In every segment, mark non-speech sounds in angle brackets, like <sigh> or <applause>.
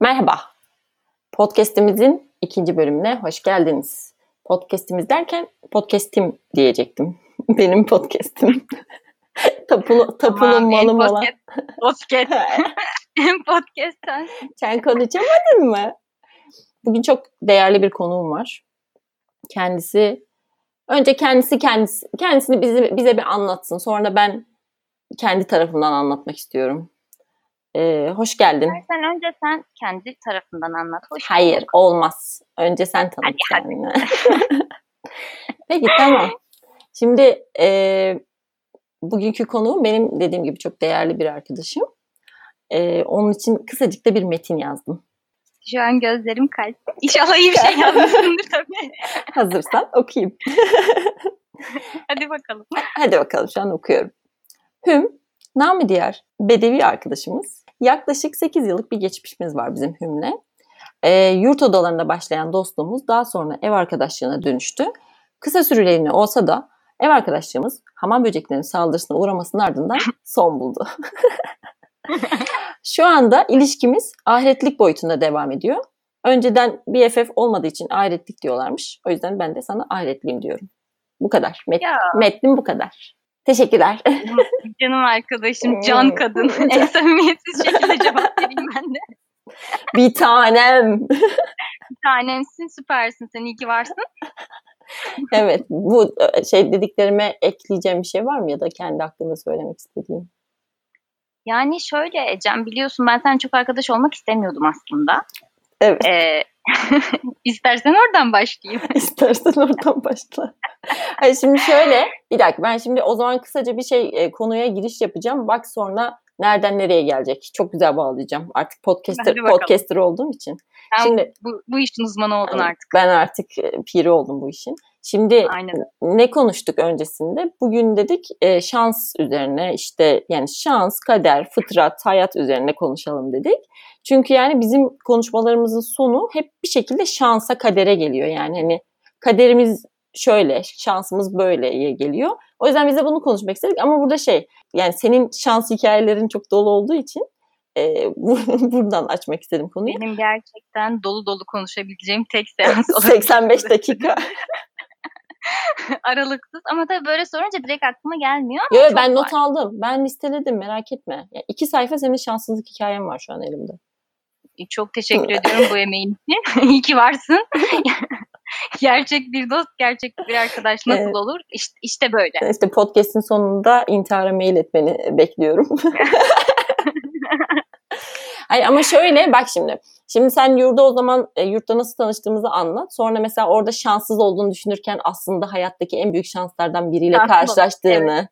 Merhaba. Podcast'imizin ikinci bölümüne hoş geldiniz. Podcast'imiz derken podcast'im diyecektim. <laughs> Benim podcast'im. <laughs> Tapulu, en malım olan. podcast. <laughs> En podcast. Sen konuşamadın mı? Bugün çok değerli bir konuğum var. Kendisi önce kendisi kendisi kendisini bize bize bir anlatsın. Sonra ben kendi tarafımdan anlatmak istiyorum. Ee, hoş geldin. Sen önce sen kendi tarafından anlat. Hoş Hayır, bulduk. olmaz. Önce sen tanıt Hadi, hadi. kendini. <laughs> Peki tamam. Şimdi e, bugünkü konuğum benim dediğim gibi çok değerli bir arkadaşım. E, onun için kısacık da bir metin yazdım. Şu an gözlerim kalp. İnşallah iyi bir şey yazmışsındır tabii. <laughs> Hazırsan okuyayım. <laughs> Hadi bakalım. Hadi bakalım şu an okuyorum. Hüm, namı diğer Bedevi arkadaşımız. Yaklaşık 8 yıllık bir geçmişimiz var bizim Hüm'le. E, yurt odalarında başlayan dostluğumuz daha sonra ev arkadaşlığına dönüştü. Kısa süreliğine olsa da ev arkadaşlığımız hamam böceklerinin saldırısına uğramasının ardından <laughs> son buldu. Şu anda ilişkimiz ahiretlik boyutunda devam ediyor. Önceden BFF olmadığı için ahiretlik diyorlarmış. O yüzden ben de sana ahiretliyim diyorum. Bu kadar. Met- Ya metnim bu kadar. Teşekkürler. canım arkadaşım, <laughs> can kadın. en samimiyetsiz şekilde cevap vereyim ben de. bir tanem. Bir tanemsin, süpersin. Sen iyi ki varsın. Evet, bu e, şey dediklerime ekleyeceğim bir şey var mı ya da kendi hakkında söylemek istediğin? Yani şöyle Ecem biliyorsun ben seninle çok arkadaş olmak istemiyordum aslında. Evet, Ee, <laughs> istersen oradan başlayayım. <laughs> istersen oradan başla. Hayır şimdi şöyle, bir dakika ben şimdi o zaman kısaca bir şey e, konuya giriş yapacağım. Bak sonra nereden nereye gelecek. Çok güzel bağlayacağım. Artık podcaster podcaster olduğum için. Sen Şimdi- bu, bu işin uzmanı oldun artık. Ben artık e, piri oldum bu işin. Şimdi Aynen. ne konuştuk öncesinde? Bugün dedik e, şans üzerine işte yani şans, kader, fıtrat, hayat üzerine konuşalım dedik. Çünkü yani bizim konuşmalarımızın sonu hep bir şekilde şansa, kadere geliyor. Yani hani kaderimiz şöyle, şansımız böyleye geliyor. O yüzden biz de bunu konuşmak istedik ama burada şey yani senin şans hikayelerin çok dolu olduğu için e, <laughs> bu, buradan açmak istedim konuyu. Benim gerçekten dolu dolu konuşabileceğim tek <laughs> seans olabilir. 85 dakika. <laughs> <laughs> Aralıksız ama tabii böyle sorunca direkt aklıma gelmiyor. Yo, yo, ben var. not aldım. Ben listeledim merak etme. Ya, iki sayfa senin şanssızlık hikayen var şu an elimde. Çok teşekkür ediyorum bu emeğin için. <laughs> İyi ki varsın. <laughs> gerçek bir dost, gerçek bir arkadaş nasıl Evet. olur? İşte, işte böyle. İşte podcast'in sonunda intihara mail etmeni bekliyorum. Hayır ama şöyle bak şimdi. Şimdi sen yurda o zaman e, yurtta nasıl tanıştığımızı anlat. Sonra mesela orada şanssız olduğunu düşünürken aslında hayattaki en büyük şanslardan biriyle Şanslı karşılaştığını.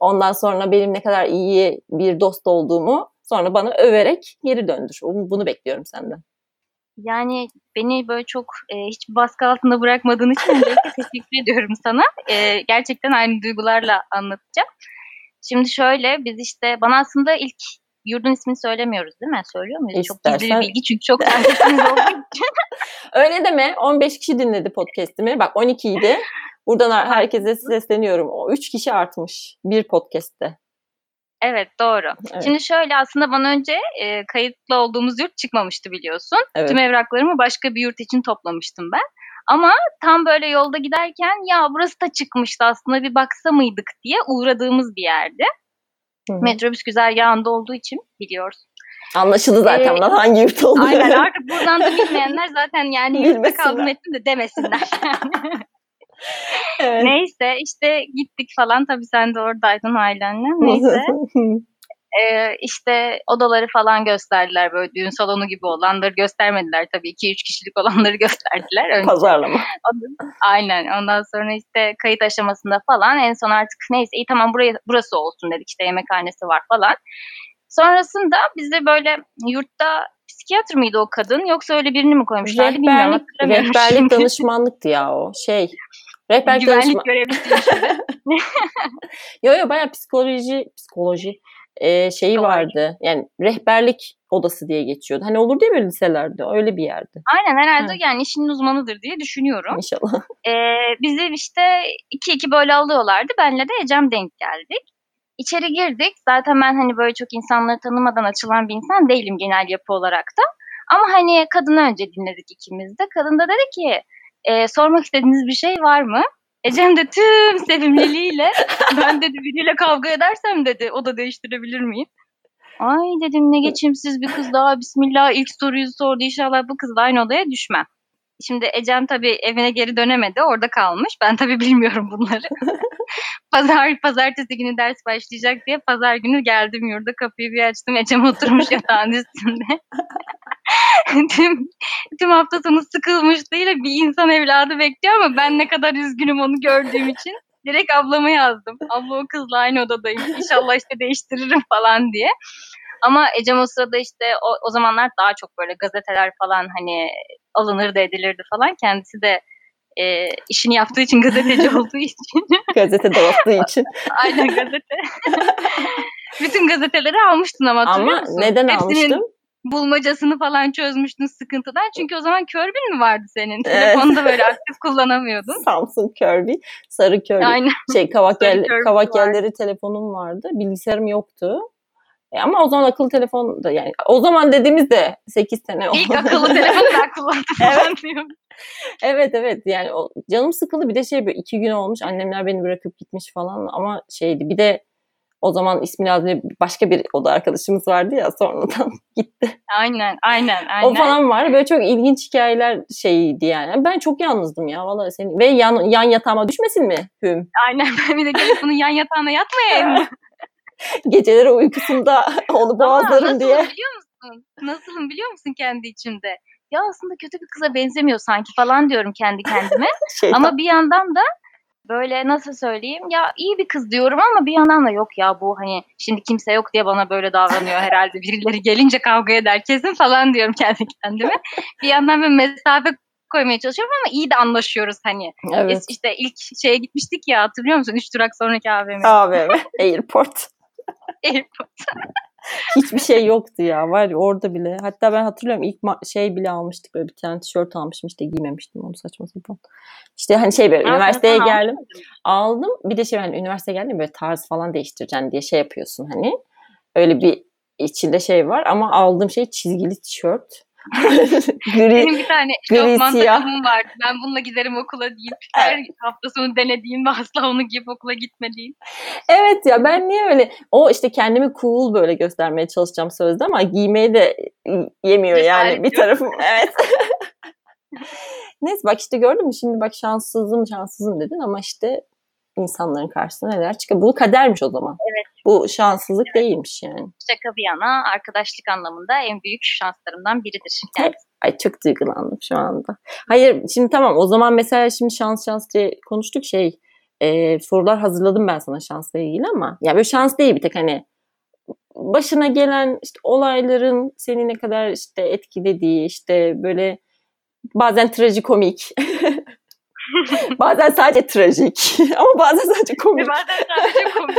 Ondan sonra benim ne kadar iyi bir dost olduğumu sonra bana överek geri döndür. Bunu bekliyorum senden. Yani beni böyle çok e, hiç baskı altında bırakmadığın için <laughs> teşekkür ediyorum sana. E, gerçekten aynı duygularla anlatacağım. Şimdi şöyle biz işte bana aslında ilk yurdun ismini söylemiyoruz değil mi? Söylüyor muyuz? Çok gizli İstersen- bir bilgi çünkü çok takipçiniz olduğu için. <laughs> Öyle deme. 15 kişi dinledi podcast'imi. Bak 12 idi. Buradan her- herkese sesleniyorum. O 3 kişi artmış bir podcast'te. Evet doğru. Evet. Şimdi şöyle aslında bana önce e, kayıtlı olduğumuz yurt çıkmamıştı biliyorsun. Evet. Tüm evraklarımı başka bir yurt için toplamıştım ben. Ama tam böyle yolda giderken ya burası da çıkmıştı aslında bir baksa mıydık diye uğradığımız bir yerdi. Hı hı. Metrobüs güzergahında olduğu için biliyoruz. Anlaşıldı zaten Ee, lan hangi yurt olduğunu. Aynen <laughs> artık buradan da bilmeyenler zaten yani yurtta kaldım ettim de demesinler. <laughs> Evet. Neyse işte gittik falan tabii sen de oradaydın ailenle. Neyse <laughs> Ee, işte odaları falan gösterdiler böyle düğün salonu gibi olanları göstermediler tabii 2-3 kişilik olanları <laughs> gösterdiler. Önce. Pazarlama. Aynen ondan sonra işte kayıt aşamasında falan en son artık neyse iyi tamam buraya, burası olsun dedik işte yemekhanesi var falan. Sonrasında bizi böyle yurtta psikiyatr mıydı o kadın yoksa öyle birini mi koymuşlardı bilmiyorum Rehberlik, <laughs> danışmanlıktı ya o. Şey. Rehberlik Güvenlik danışman. görevlisiymiş gibi. <laughs> Yo yo bayağı psikoloji, psikoloji e, şeyi Doğru. vardı. Yani rehberlik odası diye geçiyordu. Hani olur diye böyle liselerde. Öyle bir yerdi. Aynen herhalde Evet. yani işinin uzmanıdır diye düşünüyorum. İnşallah. <laughs> Ee, bizi işte iki iki böyle alıyorlardı. Benle de Ecem denk geldik. İçeri girdik. Zaten ben hani böyle çok insanları tanımadan açılan bir insan değilim genel yapı olarak da. Ama hani kadını önce dinledik ikimiz de. Kadın da dedi ki e, sormak istediğiniz bir şey var mı? Ecem de tüm sevimliliğiyle ben dedi biriyle kavga edersem dedi o da değiştirebilir miyim? Ay dedim ne geçimsiz bir kız daha bismillah ilk soruyu sordu inşallah bu kızla aynı odaya düşmem. Şimdi Ecem tabii evine geri dönemedi orada kalmış. Ben tabii <laughs> bilmiyorum bunları. <laughs> Pazar, pazartesi günü ders başlayacak diye pazar günü geldim yurda kapıyı bir açtım. Ecem oturmuş <laughs> yatağın üstünde. tüm, tüm hafta sonu sıkılmışlığıyla bir insan evladı bekliyor ama ben ne kadar üzgünüm onu gördüğüm için. Direkt ablama yazdım. Abla o kızla aynı odadayım. İnşallah işte değiştiririm falan diye. Ama Ecem o sırada işte o, o zamanlar daha çok böyle gazeteler falan hani alınırdı edilirdi falan. Kendisi de e, işini yaptığı için gazeteci <laughs> olduğu için. Gazete dağıttığı için. <laughs> Aynen gazete. <laughs> Bütün gazeteleri almıştın ama Ama neden Hepsinin almıştım? bulmacasını falan çözmüştün sıkıntıdan. Çünkü o zaman Körbin mi vardı senin? Evet. Telefonu da böyle aktif kullanamıyordun. Samsung Kirby, sarı Kirby. Aynen. Şey kavak, Sarı yel, Kirby kavak var. yerleri telefonum vardı. Bilgisayarım yoktu. E ama o zaman akıllı telefon da yani o zaman dediğimizde 8 sene oldu. İlk akıllı telefonu ben <laughs> kullandım diyorum. Evet evet yani o, canım sıkıldı bir de şey böyle iki gün olmuş annemler beni bırakıp gitmiş falan ama şeydi bir de o zaman ismi lazım başka bir oda arkadaşımız vardı ya sonradan <laughs> gitti. Aynen, aynen, aynen. O falan var böyle çok ilginç hikayeler şeydi yani. Ben çok yalnızdım ya vallahi senin ve yan, yan yatağıma düşmesin mi Hüm? Aynen ben bir de gelip bunun yan yatağına yatmayayım? <laughs> <laughs> Geceleri uykusunda <laughs> onu Ama boğazlarım nasılım diye. biliyor musun? Nasılım biliyor musun kendi içimde? Ya aslında kötü bir kıza benzemiyor sanki falan diyorum kendi kendime. <laughs> Şeytan. ama bir yandan da böyle nasıl söyleyeyim ya iyi bir kız diyorum ama bir yandan da yok ya bu hani şimdi kimse yok diye bana böyle davranıyor herhalde birileri gelince kavga eder kesin falan diyorum kendi kendime. Bir yandan bir mesafe koymaya çalışıyorum ama iyi de anlaşıyoruz hani. Evet. Biz işte ilk şeye gitmiştik ya hatırlıyor musun? Üç durak sonraki AVM. AVM, Airport. <laughs> Airport. Hiçbir şey yoktu ya. Var ya orada bile. Hatta ben hatırlıyorum ilk şey bile almıştık. Böyle bir tane tişört almıştım işte giymemiştim onu saçma sapan. İşte hani şey böyle üniversiteye geldim. almadın Aldım. Bir de şey hani üniversiteye geldim böyle tarz falan değiştireceksin diye şey yapıyorsun hani. Öyle bir içinde şey var ama aldığım şey çizgili tişört. Gri. Benim bir tane eşofman takımım vardı. Ben bununla giderim okula deyip her hafta sonu denediğim ve asla onu giyip okula gitmediğim. Evet ya ben niye öyle o işte kendimi cool böyle göstermeye çalışacağım sözde ama giymeyi de yemiyor yani Cesaret bir yok. tarafım <laughs> evet. Neyse bak işte gördün mü şimdi bak şanssızım şanssızım dedin ama işte insanların karşısına neler çıkıyor. Bu kadermiş o zaman. Evet. Bu şanssızlık değilmiş yani. Şaka bir yana arkadaşlık anlamında en büyük şanslarımdan biridir. Yani Ay çok duygulandım şu anda. Hayır şimdi tamam o zaman mesela şimdi şans şans diye konuştuk şey e, sorular hazırladım ben sana şansla ilgili ama ya böyle şans değil bir tek hani başına gelen işte olayların seni ne kadar işte etkilediği işte böyle bazen trajikomik <laughs> bazen sadece trajik <laughs> ama bazen sadece komik bazen sadece komik.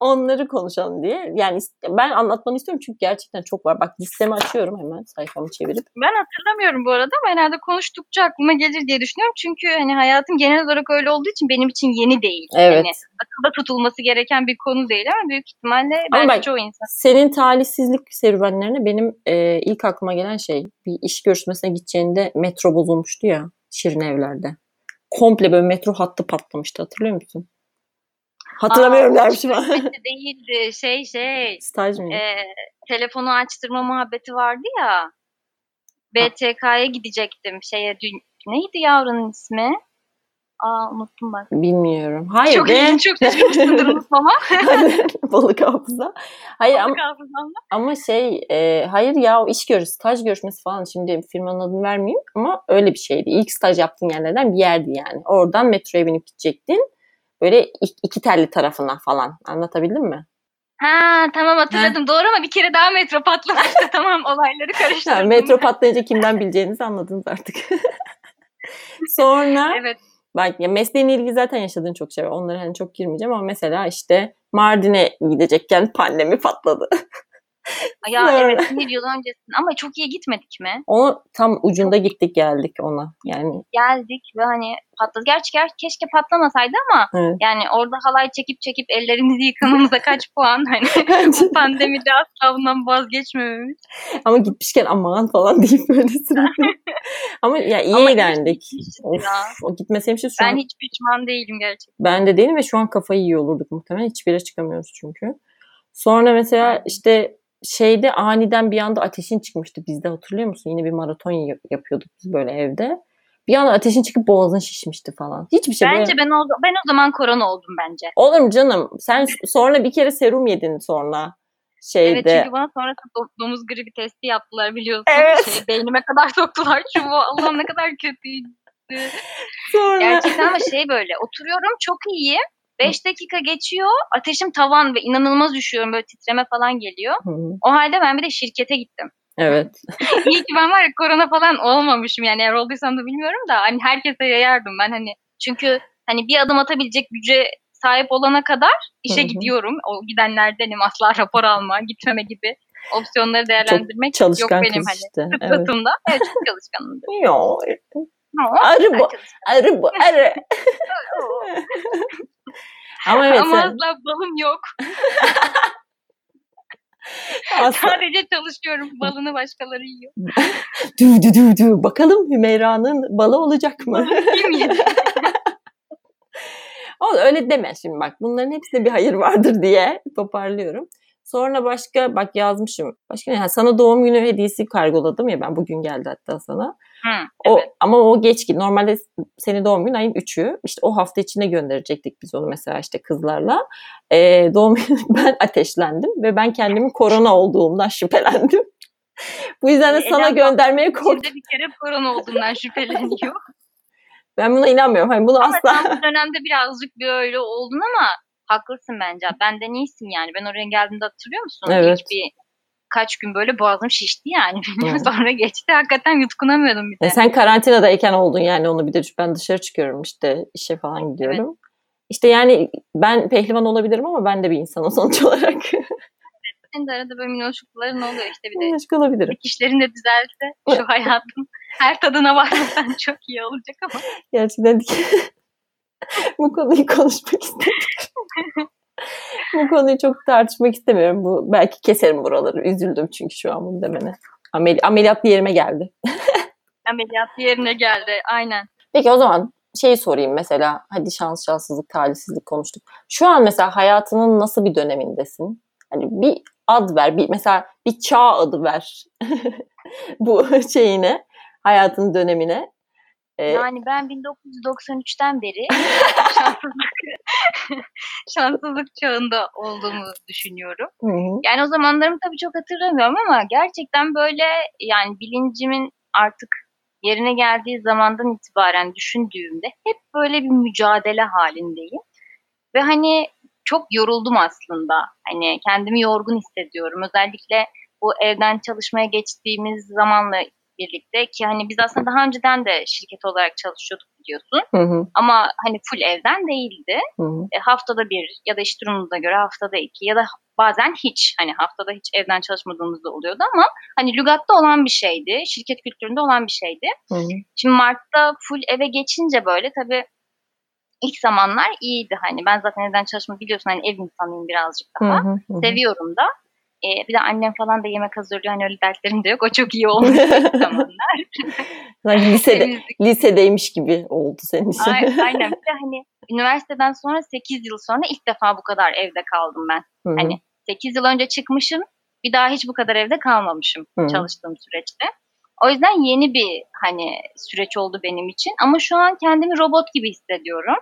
Onları konuşalım diye. Yani ben anlatmanı istiyorum çünkü gerçekten çok var. Bak listemi açıyorum hemen sayfamı çevirip. Ben hatırlamıyorum bu arada ama herhalde konuştukça aklıma gelir diye düşünüyorum. Çünkü hani hayatım genel olarak öyle olduğu için benim için yeni değil. Evet. Hani akılda tutulması gereken bir konu değil ama büyük ihtimalle Ama belki çoğu insan. Senin talihsizlik serüvenlerine benim e, ilk aklıma gelen şey bir iş görüşmesine gideceğinde metro bozulmuştu ya Şirin Evler'de. Komple böyle metro hattı patlamıştı hatırlıyor musun? Hatırlamıyorum Aa, dermişim. <laughs> Değildi şey şey Staj mıydı? e, telefonu açtırma muhabbeti vardı ya. BTK'ya gidecektim şeye dün neydi yavrunun ismi? Aa unuttum bak. Bilmiyorum. Hayır çok be. iyi, çok şaşırmışsındır unutmama. <laughs> <laughs> Balık hafıza. Hayır ama, Hafızamda. ama şey e, hayır ya o iş görüş, staj görüşmesi falan şimdi firmanın adını vermeyeyim ama öyle bir şeydi. İlk staj yaptığın yerlerden bir yerdi yani. Oradan metroya binip gidecektin. Böyle iki, telli tarafına falan. Anlatabildim mi? Ha tamam hatırladım. Doğru ama bir kere daha metro patlamıştı. <laughs> tamam olayları karıştırdım. Ha, metro patlayınca kimden bileceğinizi anladınız artık. <laughs> Sonra Evet. bak ya mesleğinle ilgili zaten yaşadığın çok şey var. Onlara hani çok girmeyeceğim ama mesela işte Mardin'e gidecekken pandemi patladı. <laughs> Ya evet bir yıl öncesin ama çok iyi gitmedik mi? Onu tam ucunda gittik geldik ona yani. Geldik ve hani patladı. Gerçi ger keşke patlamasaydı ama evet. yani orada halay çekip çekip ellerimizi yıkamamıza kaç <laughs> puan hani bu pandemide asla bundan vazgeçmememiz. Ama gitmişken aman falan <laughs> deyip böyle sürekli. ama ya iyi ama eğlendik. Of, ya. o gitmeseymişiz şu ben an. Ben hiç pişman değilim gerçekten. Ben de değilim ve şu an kafayı yiyor olurduk muhtemelen. Hiçbir çıkamıyoruz çünkü. Sonra mesela işte şeyde aniden bir anda ateşin çıkmıştı bizde hatırlıyor musun? Yine bir maraton yapıyorduk biz böyle evde. Bir anda ateşin çıkıp boğazın şişmişti falan. Hiçbir şey Bence böyle... ben o, ben o zaman korona oldum bence. Olur mu canım? Sen sonra bir kere serum yedin sonra şeyde. Evet çünkü bana sonra domuz gribi testi yaptılar biliyorsun. Evet. Şey, beynime kadar <laughs> soktular çubuğu. Allah'ım ne kadar kötüydü. Sonra... Gerçekten ama şey böyle oturuyorum çok iyi. 5 dakika geçiyor. Ateşim tavan ve inanılmaz düşüyorum. Böyle titreme falan geliyor. Hı. O halde ben bir de şirkete gittim. Evet. <laughs> İyi ki ben var ya korona falan olmamışım yani eğer olduysam da bilmiyorum da hani herkese yayardım ben hani çünkü hani bir adım atabilecek güce sahip olana kadar işe Hı-hı. gidiyorum. O gidenlerdenim asla rapor alma, gitmeme gibi opsiyonları değerlendirmek çok yok benim hani işte. Evet. evet çok çalışkanım. <laughs> Yok. Arı bu. <laughs> Arı bu. <laughs> Arı. Ama evet. Ama asla balım yok. <laughs> Sadece çalışıyorum. Balını başkaları yiyor. dü dü dü dü. Bakalım Hümeyra'nın balı olacak mı? Kim Ama öyle deme şimdi bak. Bunların hepsinde bir hayır vardır diye toparlıyorum. Sonra başka bak yazmışım. Başka ne? sana doğum günü hediyesi kargoladım ya ben bugün geldi hatta sana. Hı, o evet. ama o geç normalde senin doğum günü ayın 3'ü. İşte o hafta içinde gönderecektik biz onu mesela işte kızlarla. Ee, doğum günü <laughs> ben ateşlendim ve ben kendimin korona olduğumdan şüphelendim. Bu yüzden de sana göndermeye korktum. bir kere korona olduğundan şüpheleniyor. <laughs> ben buna inanmıyorum. Hani bunu ama asla... bu dönemde birazcık bir öyle oldun ama haklısın bence. Benden iyisin yani. Ben oraya geldiğimde hatırlıyor musun? Evet. İlk bir kaç gün böyle boğazım şişti yani. <laughs> Sonra geçti. Hakikaten yutkunamıyordum bir de. E sen karantinadayken oldun yani onu bir de ben dışarı çıkıyorum işte işe falan gidiyorum. Evet. İşte yani ben pehlivan olabilirim ama ben de bir insanım <laughs> sonuç olarak. Senin de arada böyle minnoşlukların oluyor işte bir de. Minnoşluk olabilirim. Dikişlerin de düzelse şu <laughs> hayatın her tadına varmasan çok iyi olacak ama. Gerçekten bu konuyu konuşmak istemiyorum. bu konuyu çok tartışmak istemiyorum. Bu belki keserim buraları. Üzüldüm çünkü şu an bunu demene. Ameli ameliyat yerime geldi. <laughs> ameliyat yerine geldi. Aynen. Peki o zaman şeyi sorayım mesela. Hadi şans, şanssızlık, talihsizlik konuştuk. Şu an mesela hayatının nasıl bir dönemindesin? Hani bir ad ver. Bir, mesela bir çağ adı ver. <laughs> bu şeyine, hayatın dönemine. Ee, yani ben 1993'ten beri <laughs> şanssızlık, <laughs> şanssızlık çağında olduğumu düşünüyorum. Hı hı. Yani o zamanlarımı tabii çok hatırlamıyorum ama gerçekten böyle yani bilincimin artık yerine geldiği zamandan itibaren düşündüğümde hep böyle bir mücadele halindeyim. Ve hani çok yoruldum aslında. Hani kendimi yorgun hissediyorum. Özellikle bu evden çalışmaya geçtiğimiz zamanla birlikte ki hani biz aslında daha önceden de şirket olarak çalışıyorduk biliyorsun. Hı hı. Ama hani full evden değildi. Hı hı. E, haftada bir ya da iş durumumuza göre haftada iki ya da bazen hiç hani haftada hiç evden çalışmadığımız da oluyordu ama hani lügatta olan bir şeydi. Şirket kültüründe olan bir şeydi. Hı hı. Şimdi Mart'ta full eve geçince böyle tabii ilk zamanlar iyiydi hani ben zaten evden çalışmayı biliyorsun hani ev insanıyım birazcık daha hı hı hı. seviyorum da e, bir de annem falan da yemek hazırlıyor. Hani öyle dertlerim de yok. O çok iyi <laughs> olmuş zamanlar. Sanki lisede, lisedeymiş gibi oldu senin için. Aynen. <laughs> aynen. Bir de hani üniversiteden sonra 8 yıl sonra ilk defa bu kadar evde kaldım ben. Hı-hı. Hani 8 yıl önce çıkmışım. Bir daha hiç bu kadar evde kalmamışım Hı-hı. çalıştığım süreçte. O yüzden yeni bir hani süreç oldu benim için. Ama şu an kendimi robot gibi hissediyorum.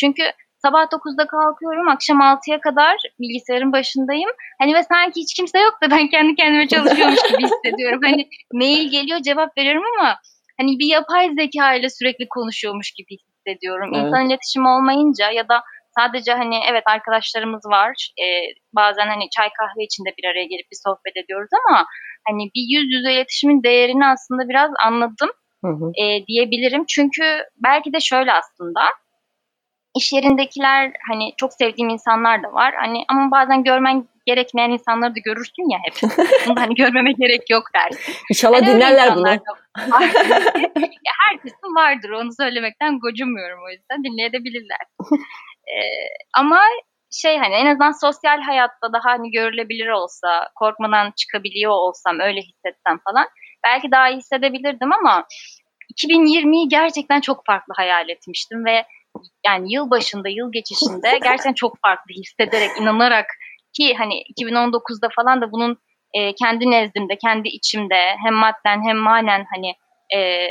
Çünkü Sabah 9'da kalkıyorum, akşam 6'ya kadar bilgisayarın başındayım. Hani ve sanki hiç kimse yok da ben kendi kendime çalışıyormuş gibi hissediyorum. Hani mail geliyor, cevap veriyorum ama hani bir yapay zeka ile sürekli konuşuyormuş gibi hissediyorum. Evet. İnsan iletişimi olmayınca ya da sadece hani evet arkadaşlarımız var. E, bazen hani çay kahve içinde bir araya gelip bir sohbet ediyoruz ama hani bir yüz yüze iletişimin değerini aslında biraz anladım hı hı. E, diyebilirim. Çünkü belki de şöyle aslında İş yerindekiler hani çok sevdiğim insanlar da var. Hani ama bazen görmen gerekmeyen insanları da görürsün ya hep. <laughs> Bunu hani görmeme gerek yok dersin. İnşallah hani dinlerler bunu. <laughs> herkesin vardır onu söylemekten gocunmuyorum o yüzden dinleyebilirler. <laughs> ee, ama şey hani en azından sosyal hayatta daha hani görülebilir olsa, korkmadan çıkabiliyor olsam, öyle hissetsem falan belki daha iyi hissedebilirdim ama 2020'yi gerçekten çok farklı hayal etmiştim ve yani yıl başında, yıl geçişinde <laughs> gerçekten çok farklı hissederek, inanarak ki hani 2019'da falan da bunun e, kendi nezdimde, kendi içimde hem madden hem manen hani e,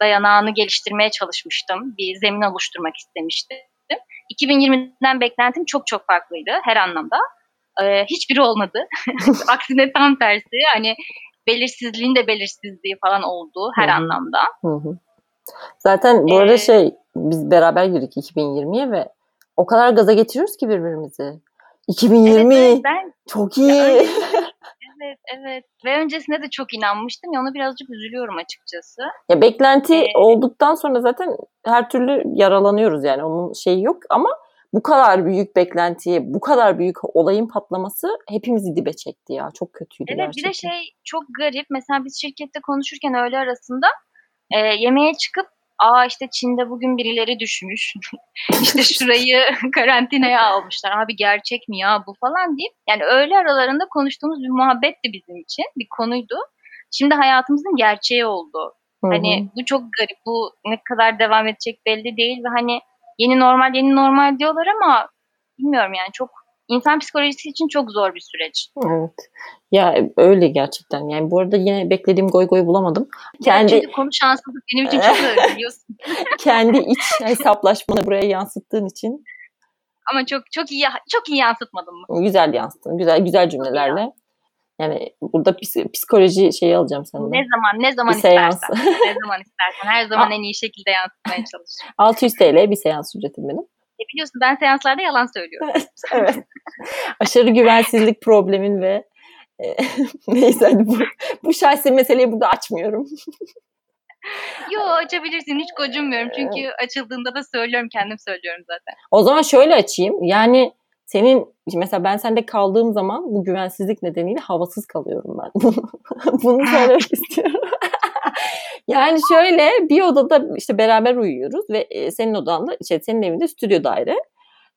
dayanağını geliştirmeye çalışmıştım. Bir zemin oluşturmak istemiştim. 2020'den beklentim çok çok farklıydı her anlamda. Ee, hiçbiri olmadı. <laughs> Aksine tam tersi. Hani belirsizliğin de belirsizliği falan oldu her Hı-hı. anlamda. Hı-hı. Zaten bu arada ee, şey biz beraber girdik 2020'ye ve o kadar gaza getiriyoruz ki birbirimizi. 2020 evet, ben, çok iyi. <laughs> Evet evet ve öncesinde de çok inanmıştım ya ona birazcık üzülüyorum açıkçası. Ya beklenti ee, olduktan sonra zaten her türlü yaralanıyoruz yani onun şeyi yok ama bu kadar büyük beklentiye, bu kadar büyük olayın patlaması hepimizi dibe çekti ya. Çok kötüydü evet, gerçekten. Bir de şey çok garip. Mesela biz şirkette konuşurken öğle arasında e, yemeğe çıkıp aa işte Çin'de bugün birileri düşmüş. <laughs> işte şurayı <laughs> karantinaya almışlar. Abi gerçek mi ya bu falan deyip yani öğle aralarında konuştuğumuz bir muhabbetti bizim için. Bir konuydu. Şimdi hayatımızın gerçeği oldu. Hı-hı. Hani bu çok garip. Bu ne kadar devam edecek belli değil ve hani yeni normal yeni normal diyorlar ama bilmiyorum yani çok insan psikolojisi için çok zor bir süreç. Evet. Ya öyle gerçekten. Yani bu arada yine beklediğim goy goy bulamadım. Kendi Çünkü konu şanssızlık benim için çok <laughs> öyle biliyorsun. Kendi iç hesaplaşmanı buraya yansıttığın için. Ama çok çok iyi çok iyi yansıtmadın mı? Güzel yansıttın. Güzel güzel cümlelerle. Yani burada psikoloji şeyi alacağım senden. Ne zaman ne zaman bir istersen. ne zaman istersen. Her <laughs> zaman en iyi şekilde yansıtmaya çalışıyorum. 600 TL bir seans ücretim benim. E biliyorsun ben seanslarda yalan söylüyorum. evet. Aşırı güvensizlik problemin ve e, <laughs> neyse hadi bu, bu şahsi meseleyi burada açmıyorum. Yo açabilirsin hiç gocunmuyorum çünkü açıldığında da söylüyorum kendim söylüyorum zaten. O zaman şöyle açayım yani senin mesela ben sende kaldığım zaman bu güvensizlik nedeniyle havasız kalıyorum ben. <laughs> Bunu söylemek istiyorum. <laughs> yani şöyle bir odada işte beraber uyuyoruz ve e, senin odanda işte senin evinde stüdyo daire.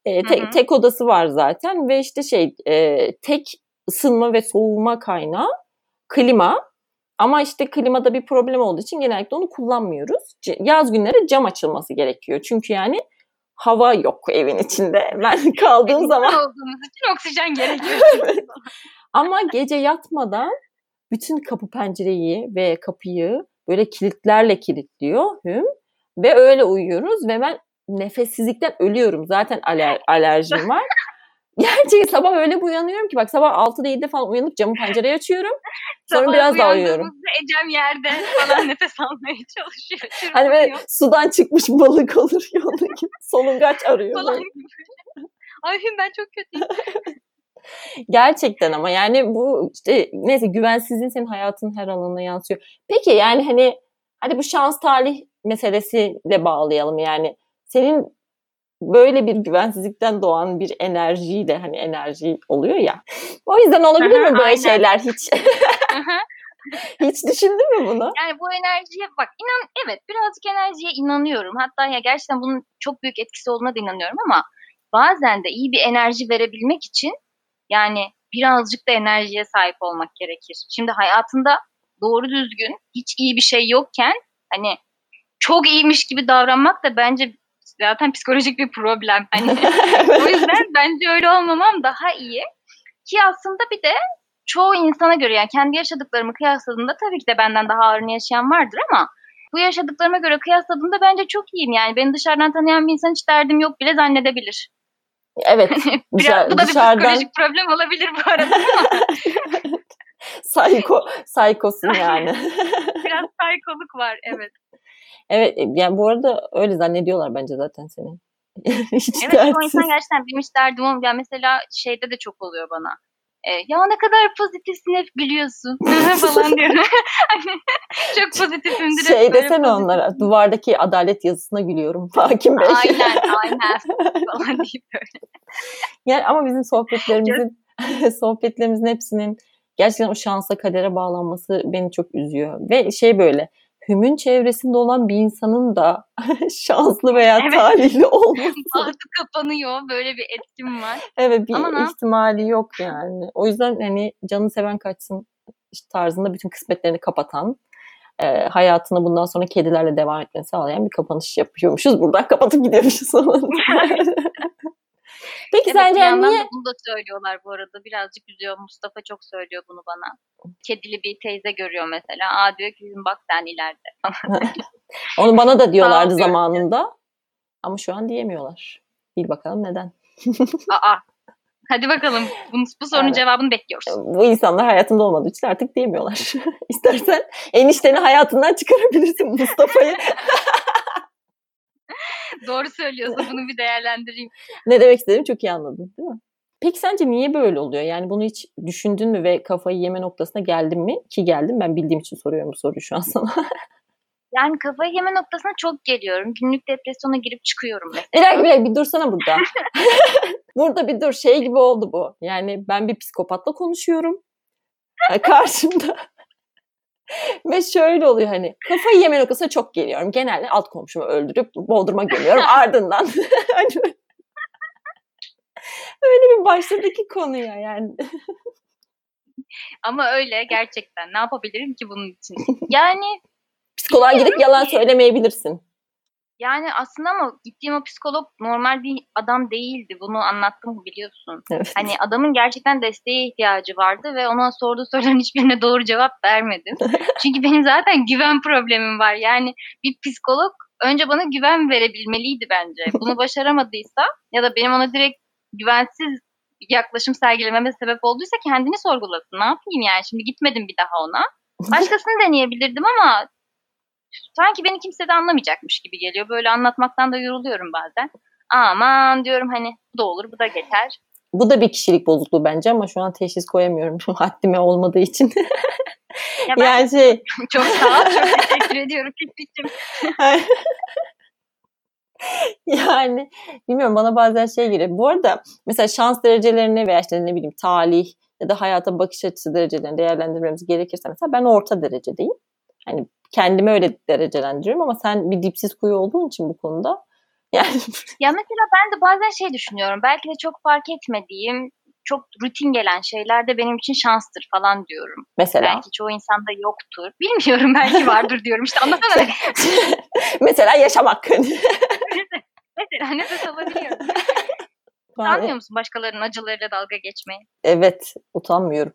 E, tek, tek odası var zaten ve işte şey e, tek ısınma ve soğuma kaynağı klima. Ama işte klimada bir problem olduğu için genellikle onu kullanmıyoruz. Yaz günleri cam açılması gerekiyor. Çünkü yani hava yok evin içinde. <laughs> Ben kaldığım zaman... olduğumuz için oksijen <laughs> gerekiyor. Ama gece yatmadan bütün kapı pencereyi ve kapıyı böyle kilitlerle kilitliyor hüm ve öyle uyuyoruz ve ben nefessizlikten ölüyorum. Zaten aler, <laughs> alerjim var. Gerçekten sabah öyle bir uyanıyorum ki bak sabah 6'da 7'de falan uyanıp camı pencereyi açıyorum. <laughs> Sonra sabah biraz daha uyuyorum. Ecem yerde falan <laughs> nefes almaya çalışıyor. Hani böyle sudan çıkmış balık olur yolda gibi. Solungaç arıyor. Falan Ay ben çok kötüyüm. Gerçekten ama yani bu işte neyse güvensizliğin senin hayatın her alanına yansıyor. Peki yani hani hadi bu şans talih meselesiyle bağlayalım yani. Senin böyle bir güvensizlikten doğan bir enerjiyle hani enerji oluyor ya. O yüzden olabilir mi böyle aynen. şeyler hiç? <laughs> hiç düşündün mü bunu? Yani bu enerjiye bak inan evet birazcık enerjiye inanıyorum. Hatta ya gerçekten bunun çok büyük etkisi olduğuna da inanıyorum ama bazen de iyi bir enerji verebilmek için yani birazcık da enerjiye sahip olmak gerekir. Şimdi hayatında doğru düzgün hiç iyi bir şey yokken hani çok iyiymiş gibi davranmak da bence zaten psikolojik bir problem. <laughs> Hani o yüzden bence öyle olmamam daha iyi. Ki aslında bir de çoğu insana göre yani kendi yaşadıklarımı kıyasladığımda tabii ki de benden daha ağırını yaşayan vardır ama bu yaşadıklarıma göre kıyasladığımda bence çok iyiyim. Yani beni dışarıdan tanıyan bir insan hiç derdim yok bile zannedebilir. Evet. Biraz, bu da dışarıdan... bir psikolojik problem olabilir bu arada Sayko, <laughs> saykosun yani. <laughs> Biraz saykoluk var evet. Evet e, yani bu arada öyle zannediyorlar bence zaten seni. <laughs> Hiç evet dertsiz. o insan gerçekten benim hiç derdim olmuyor. Yani mesela şeyde de çok oluyor bana. E, ya ne kadar pozitifsin hep gülüyorsun <laughs> falan diyor. Hani <laughs> çok pozitifimdir. Şey pozitif. onlara duvardaki adalet yazısına gülüyorum Hakim Bey. Aynen aynen <laughs> falan deyip böyle. Yani ama bizim sohbetlerimizin sohbetlerimizin hepsinin gerçekten o şansa kadere bağlanması beni çok üzüyor. Ve şey böyle hümün çevresinde olan bir insanın da <laughs> şanslı veya evet. talihli olması. <laughs> Altı kapanıyor. Böyle bir etkim var. Evet bir Ama ihtimali yok yani. O yüzden hani canı seven kaçsın tarzında bütün kısmetlerini kapatan e, hayatına bundan sonra kedilerle devam etmeni sağlayan bir kapanış yapıyormuşuz. Buradan kapatıp gidiyormuşuz <laughs> Peki evet, sence bir niye? Bunu da söylüyorlar bu arada. Birazcık üzüyor. Mustafa çok söylüyor bunu bana. Kedili bir teyze görüyor mesela. Aa diyor ki bak sen ileride. <laughs> <laughs> Onu bana da diyorlardı zamanında. Ama şu an diyemiyorlar. Bir bakalım neden. <laughs> Aa Hadi bakalım. Bu, bu sorunun evet. cevabını bekliyoruz. Bu insanlar hayatında olmadığı için artık diyemiyorlar. İstersen enişteni hayatından çıkarabilirsin Mustafa'yı. <laughs> Doğru söylüyorsun. Bunu bir değerlendireyim. ne demek istediğimi çok iyi anladın değil mi? Peki sence niye böyle oluyor? Yani bunu hiç düşündün mü ve kafayı yeme noktasına geldin mi? Ki geldim. Ben bildiğim için soruyorum bu soruyu şu an sana. <laughs> yani kafayı yeme noktasına çok geliyorum. Günlük depresyona girip çıkıyorum mesela. Bir dakika bir dakika bir dursana burada. <laughs> burada bir dur. Şey gibi oldu bu. Yani ben bir psikopatla konuşuyorum. Karşımda <laughs> ve şöyle oluyor hani kafayı yeme noktasına çok geliyorum. Genelde alt komşumu öldürüp Bodrum'a gömüyorum <laughs> ardından. <laughs> hani öyle bir başladık konuya yani. Ama öyle gerçekten. Ne yapabilirim ki bunun için? Yani psikoloğa gidip yalan söylemeyebilirsin. Yani aslında ama gittiğim o psikolog normal bir adam değildi. Bunu anlattım biliyorsun. Evet. Hani adamın gerçekten desteğe ihtiyacı vardı ve ona sorduğu soruların <laughs> hiçbirine doğru cevap vermedim. <laughs> Çünkü benim zaten güven problemim var. Yani bir psikolog önce bana güven verebilmeliydi bence. Bunu <laughs> başaramadıysa ya da benim ona direkt güvensiz yaklaşım sergilememe sebep olduysa kendini sorgulasın. Ne yapayım yani? Şimdi gitmedim bir daha ona. Başkasını deneyebilirdim ama sanki beni kimse de anlamayacakmış gibi geliyor. Böyle anlatmaktan da yoruluyorum bazen. Aman diyorum hani bu da olur bu da geçer. Bu da bir kişilik bozukluğu bence ama şu an teşhis koyamıyorum <laughs> haddime olmadığı için. Ya <laughs> ben yani şey... <laughs> çok sağ ol, çok teşekkür ediyorum Fikri'cim. yani bilmiyorum bana bazen şey geliyor. Bu arada mesela şans derecelerini veya işte ne bileyim talih ya da hayata bakış açısı derecelerini değerlendirmemiz gerekirse mesela ben orta derecedeyim. Hani kendimi öyle derecelendiriyorum ama sen bir dipsiz kuyu olduğun için bu konuda <laughs> yani ya mesela ben de bazen şey düşünüyorum. Belki de çok fark etmediğim çok rutin gelen şeyler de benim için şanstır falan diyorum. Mesela? Belki çoğu insanda yoktur. Bilmiyorum belki vardır diyorum. İşte anlasana. <laughs> mesela yaşamak. <laughs> mesela nefes alabiliyorum. Utanmıyor musun başkalarının acılarıyla dalga geçmeyi? Evet, utanmıyorum.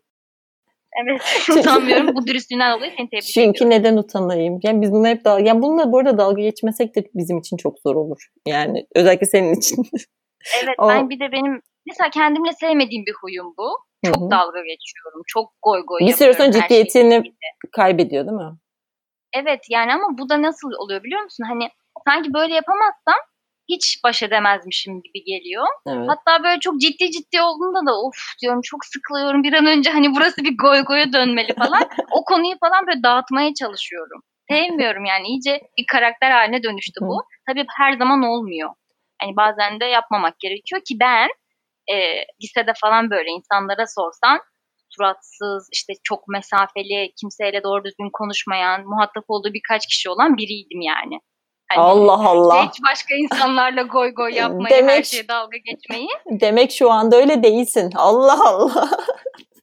Evet <laughs> utanmıyorum. Bu dürüstlüğünden dolayı seni tebrik Çünkü ediyorum. Çünkü neden utanayım? Yani biz bunu hep dalga... Yani bununla bu arada dalga geçmesek de bizim için çok zor olur. Yani özellikle senin için. <laughs> evet o... ben bir de benim mesela kendimle sevmediğim bir huyum bu. Çok Hı-hı. dalga geçiyorum. Çok goy goy Bir süre sonra ciddiyetini kaybediyor değil mi? Evet yani ama bu da nasıl oluyor biliyor musun? Hani sanki böyle yapamazsam hiç baş edemezmişim gibi geliyor. Evet. Hatta böyle çok ciddi ciddi olduğunda da of diyorum çok sıkılıyorum bir an önce hani burası bir goy goya dönmeli falan. o konuyu falan böyle dağıtmaya çalışıyorum. Sevmiyorum yani iyice bir karakter haline dönüştü bu. Tabii her zaman olmuyor. Hani bazen de yapmamak gerekiyor ki ben e, lisede falan böyle insanlara sorsan suratsız, işte çok mesafeli, kimseyle doğru düzgün konuşmayan, muhatap olduğu birkaç kişi olan biriydim yani. Hani Allah Allah. Hiç başka insanlarla goy goy yapmayı, demek, her şeye dalga geçmeyi. Demek şu anda öyle değilsin. Allah Allah.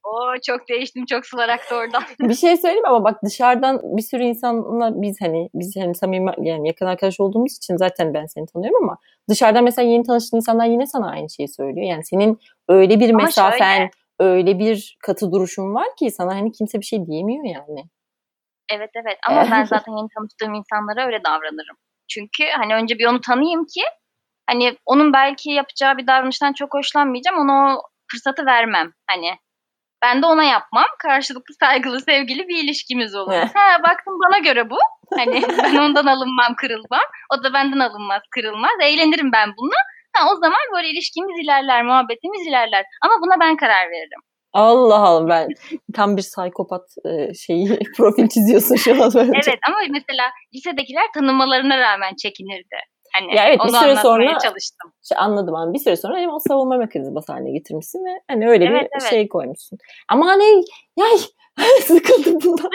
Oo çok değiştim çok sular aktı oradan. <laughs> bir şey söyleyeyim ama bak dışarıdan bir sürü insanla biz hani biz hani samimi yani yakın arkadaş olduğumuz için zaten ben seni tanıyorum ama dışarıdan mesela yeni tanıştığın insanlar yine sana aynı şeyi söylüyor. Yani senin öyle bir ama mesafen, şöyle. öyle bir katı duruşun var ki sana hani kimse bir şey diyemiyor yani. Evet evet ama ben <laughs> zaten yeni tanıştığım insanlara öyle davranırım. Çünkü hani önce bir onu tanıyayım ki hani onun belki yapacağı bir davranıştan çok hoşlanmayacağım. Ona o fırsatı vermem. Hani ben de ona yapmam. Karşılıklı saygılı, sevgili bir ilişkimiz olur. ha baktım bana göre bu. Hani <laughs> ben ondan alınmam, kırılmam. O da benden alınmaz, kırılmaz. Eğlenirim ben bununla. Ha o zaman böyle ilişkimiz ilerler, muhabbetimiz ilerler. Ama buna ben karar veririm. Allah Allah ben tam bir psikopat e, şeyi <laughs> profil çiziyorsun şu an. evet ama mesela lisedekiler tanımalarına rağmen çekinirdi. Hani ya evet, bir süre sonra çalıştım. Şey anladım ama bir süre sonra hem o savunma mekanizması haline getirmişsin ve hani öyle evet, bir evet. şey koymuşsun. Ama hani yay <laughs> sıkıldım bundan.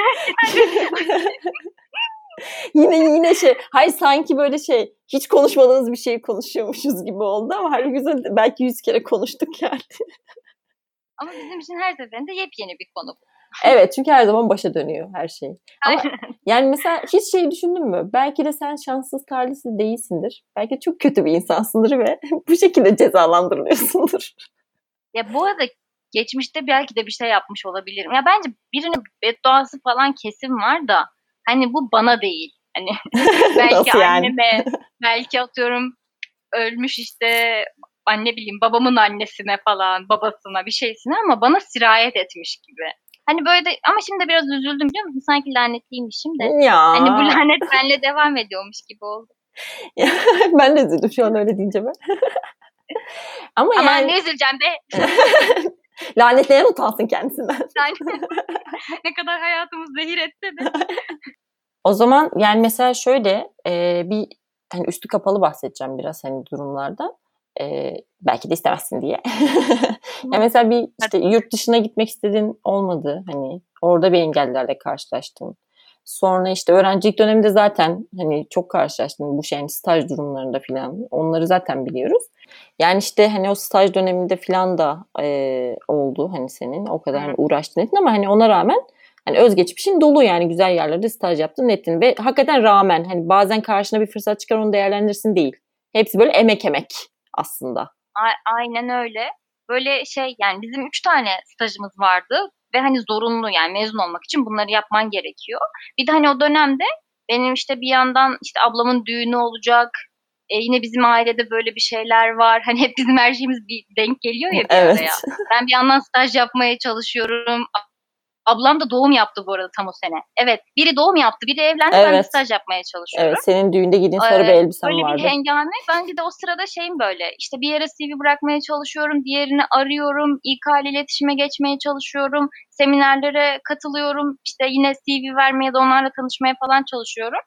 <laughs> yine yine şey hayır sanki böyle şey hiç konuşmadığımız bir şeyi konuşuyormuşuz gibi oldu ama halbuki belki yüz kere konuştuk yani. Ama bizim için her seferinde yepyeni bir konu bu. <laughs> Evet çünkü her zaman başa dönüyor her şey. Ama yani mesela hiç şey düşündün mü? Belki de sen şanssız talihsiz değilsindir. Belki çok kötü bir insansındır ve <laughs> bu şekilde cezalandırılıyorsundur. Ya bu arada geçmişte belki de bir şey yapmış olabilirim. Ya bence birinin bedduası falan kesin var da hani bu bana değil. Hani <laughs> belki yani? anneme, belki atıyorum ölmüş işte anne bileyim babamın annesine falan, babasına bir şeysine ama bana sirayet etmiş gibi. Hani böyle de ama şimdi biraz üzüldüm biliyor musun? Sanki lanetliymişim de. Ya. Hani bu lanet benle devam ediyormuş gibi oldu. <laughs> ben de üzüldüm şu an öyle deyince ben. <laughs> ama Aman yani... ne üzüleceğim be. <laughs> Lanetleyen utansın kendisinden. Ne kadar hayatımız zehir etse de. O zaman yani mesela şöyle e, bir hani üstü kapalı bahsedeceğim biraz hani durumlarda. E, belki de istemezsin diye. <laughs> yani mesela bir işte yurt dışına gitmek istediğin olmadı. Hani orada bir engellerle karşılaştın. Sonra işte öğrencilik döneminde zaten hani çok karşılaştın bu şeyin staj durumlarında filan. Onları zaten biliyoruz. Yani işte hani o staj döneminde filan da e, oldu hani senin o kadar hani uğraştın ettin ama hani ona rağmen hani özgeçmişin dolu yani güzel yerlerde staj yaptın ettin ve hakikaten rağmen hani bazen karşına bir fırsat çıkar onu değerlendirsin değil. Hepsi böyle emek emek aslında. A- aynen öyle. Böyle şey yani bizim üç tane stajımız vardı ve hani zorunlu yani mezun olmak için bunları yapman gerekiyor. Bir de hani o dönemde benim işte bir yandan işte ablamın düğünü olacak. E yine bizim ailede böyle bir şeyler var. Hani hep bizim her şeyimiz bir denk geliyor ya bir evet. araya. Ben bir yandan staj yapmaya çalışıyorum. Ablam da doğum yaptı bu arada tam o sene. Evet biri doğum yaptı biri evlendi evet. ben de staj yapmaya çalışıyorum. Evet senin düğünde giydiğin sarı ee, bir elbisen vardı. Öyle bir hengame. Ben de o sırada şeyim böyle işte bir yere CV bırakmaya çalışıyorum. Diğerini arıyorum. İK ile iletişime geçmeye çalışıyorum. Seminerlere katılıyorum. İşte yine CV vermeye de onlarla tanışmaya falan çalışıyorum.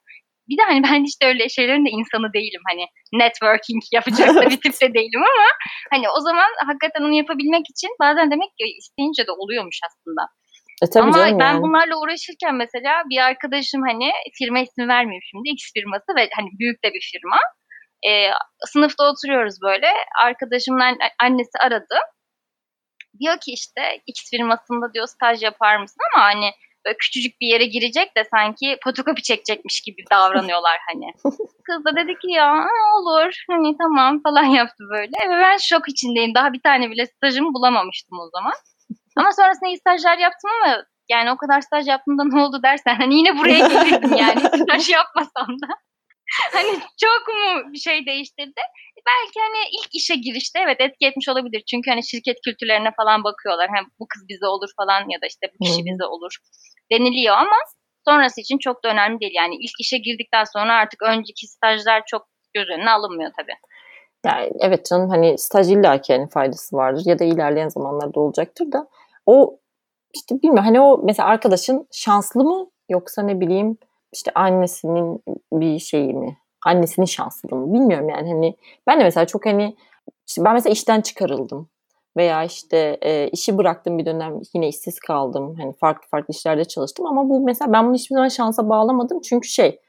Bir de hani ben işte öyle şeylerin de insanı değilim. Hani networking yapacak da bir <laughs> tip de değilim ama hani o zaman hakikaten onu yapabilmek için bazen demek ki isteyince de oluyormuş aslında. E, tabii Ama canım ben yani. bunlarla uğraşırken mesela bir arkadaşım hani firma ismi vermeyeyim şimdi X firması ve hani büyük de bir firma. E, sınıfta oturuyoruz böyle. Arkadaşımın annesi aradı. Diyor ki işte X firmasında diyor staj yapar mısın ama hani böyle küçücük bir yere girecek de sanki fotokopi çekecekmiş gibi davranıyorlar hani. <laughs> Kız da dedi ki ya olur hani tamam falan yaptı böyle. Ve ben şok içindeyim. Daha bir tane bile stajımı bulamamıştım o zaman. Ama sonrasında iyi stajlar yaptım ama yani o kadar staj yaptığımda ne oldu dersen hani yine buraya gelirdim yani <laughs> staj yapmasam da. hani çok mu bir şey değiştirdi? Belki hani ilk işe girişte evet etki etmiş olabilir. Çünkü hani şirket kültürlerine falan bakıyorlar. Hem bu kız bize olur falan ya da işte bu kişi bize olur deniliyor ama sonrası için çok da önemli değil. Yani ilk işe girdikten sonra artık önceki stajlar çok göz önüne alınmıyor tabii. Yani evet canım hani staj illaki yani faydası vardır ya da ilerleyen zamanlarda olacaktır da o işte bilmiyorum hani o mesela arkadaşın şanslı mı yoksa ne bileyim işte annesinin bir şeyi mi? Annesinin şanslı mı? Bilmiyorum yani hani ben de mesela çok hani işte ben mesela işten çıkarıldım veya işte e, işi bıraktım bir dönem yine işsiz kaldım. Hani farklı farklı işlerde çalıştım ama bu mesela ben bunu hiçbir zaman şansa bağlamadım çünkü şey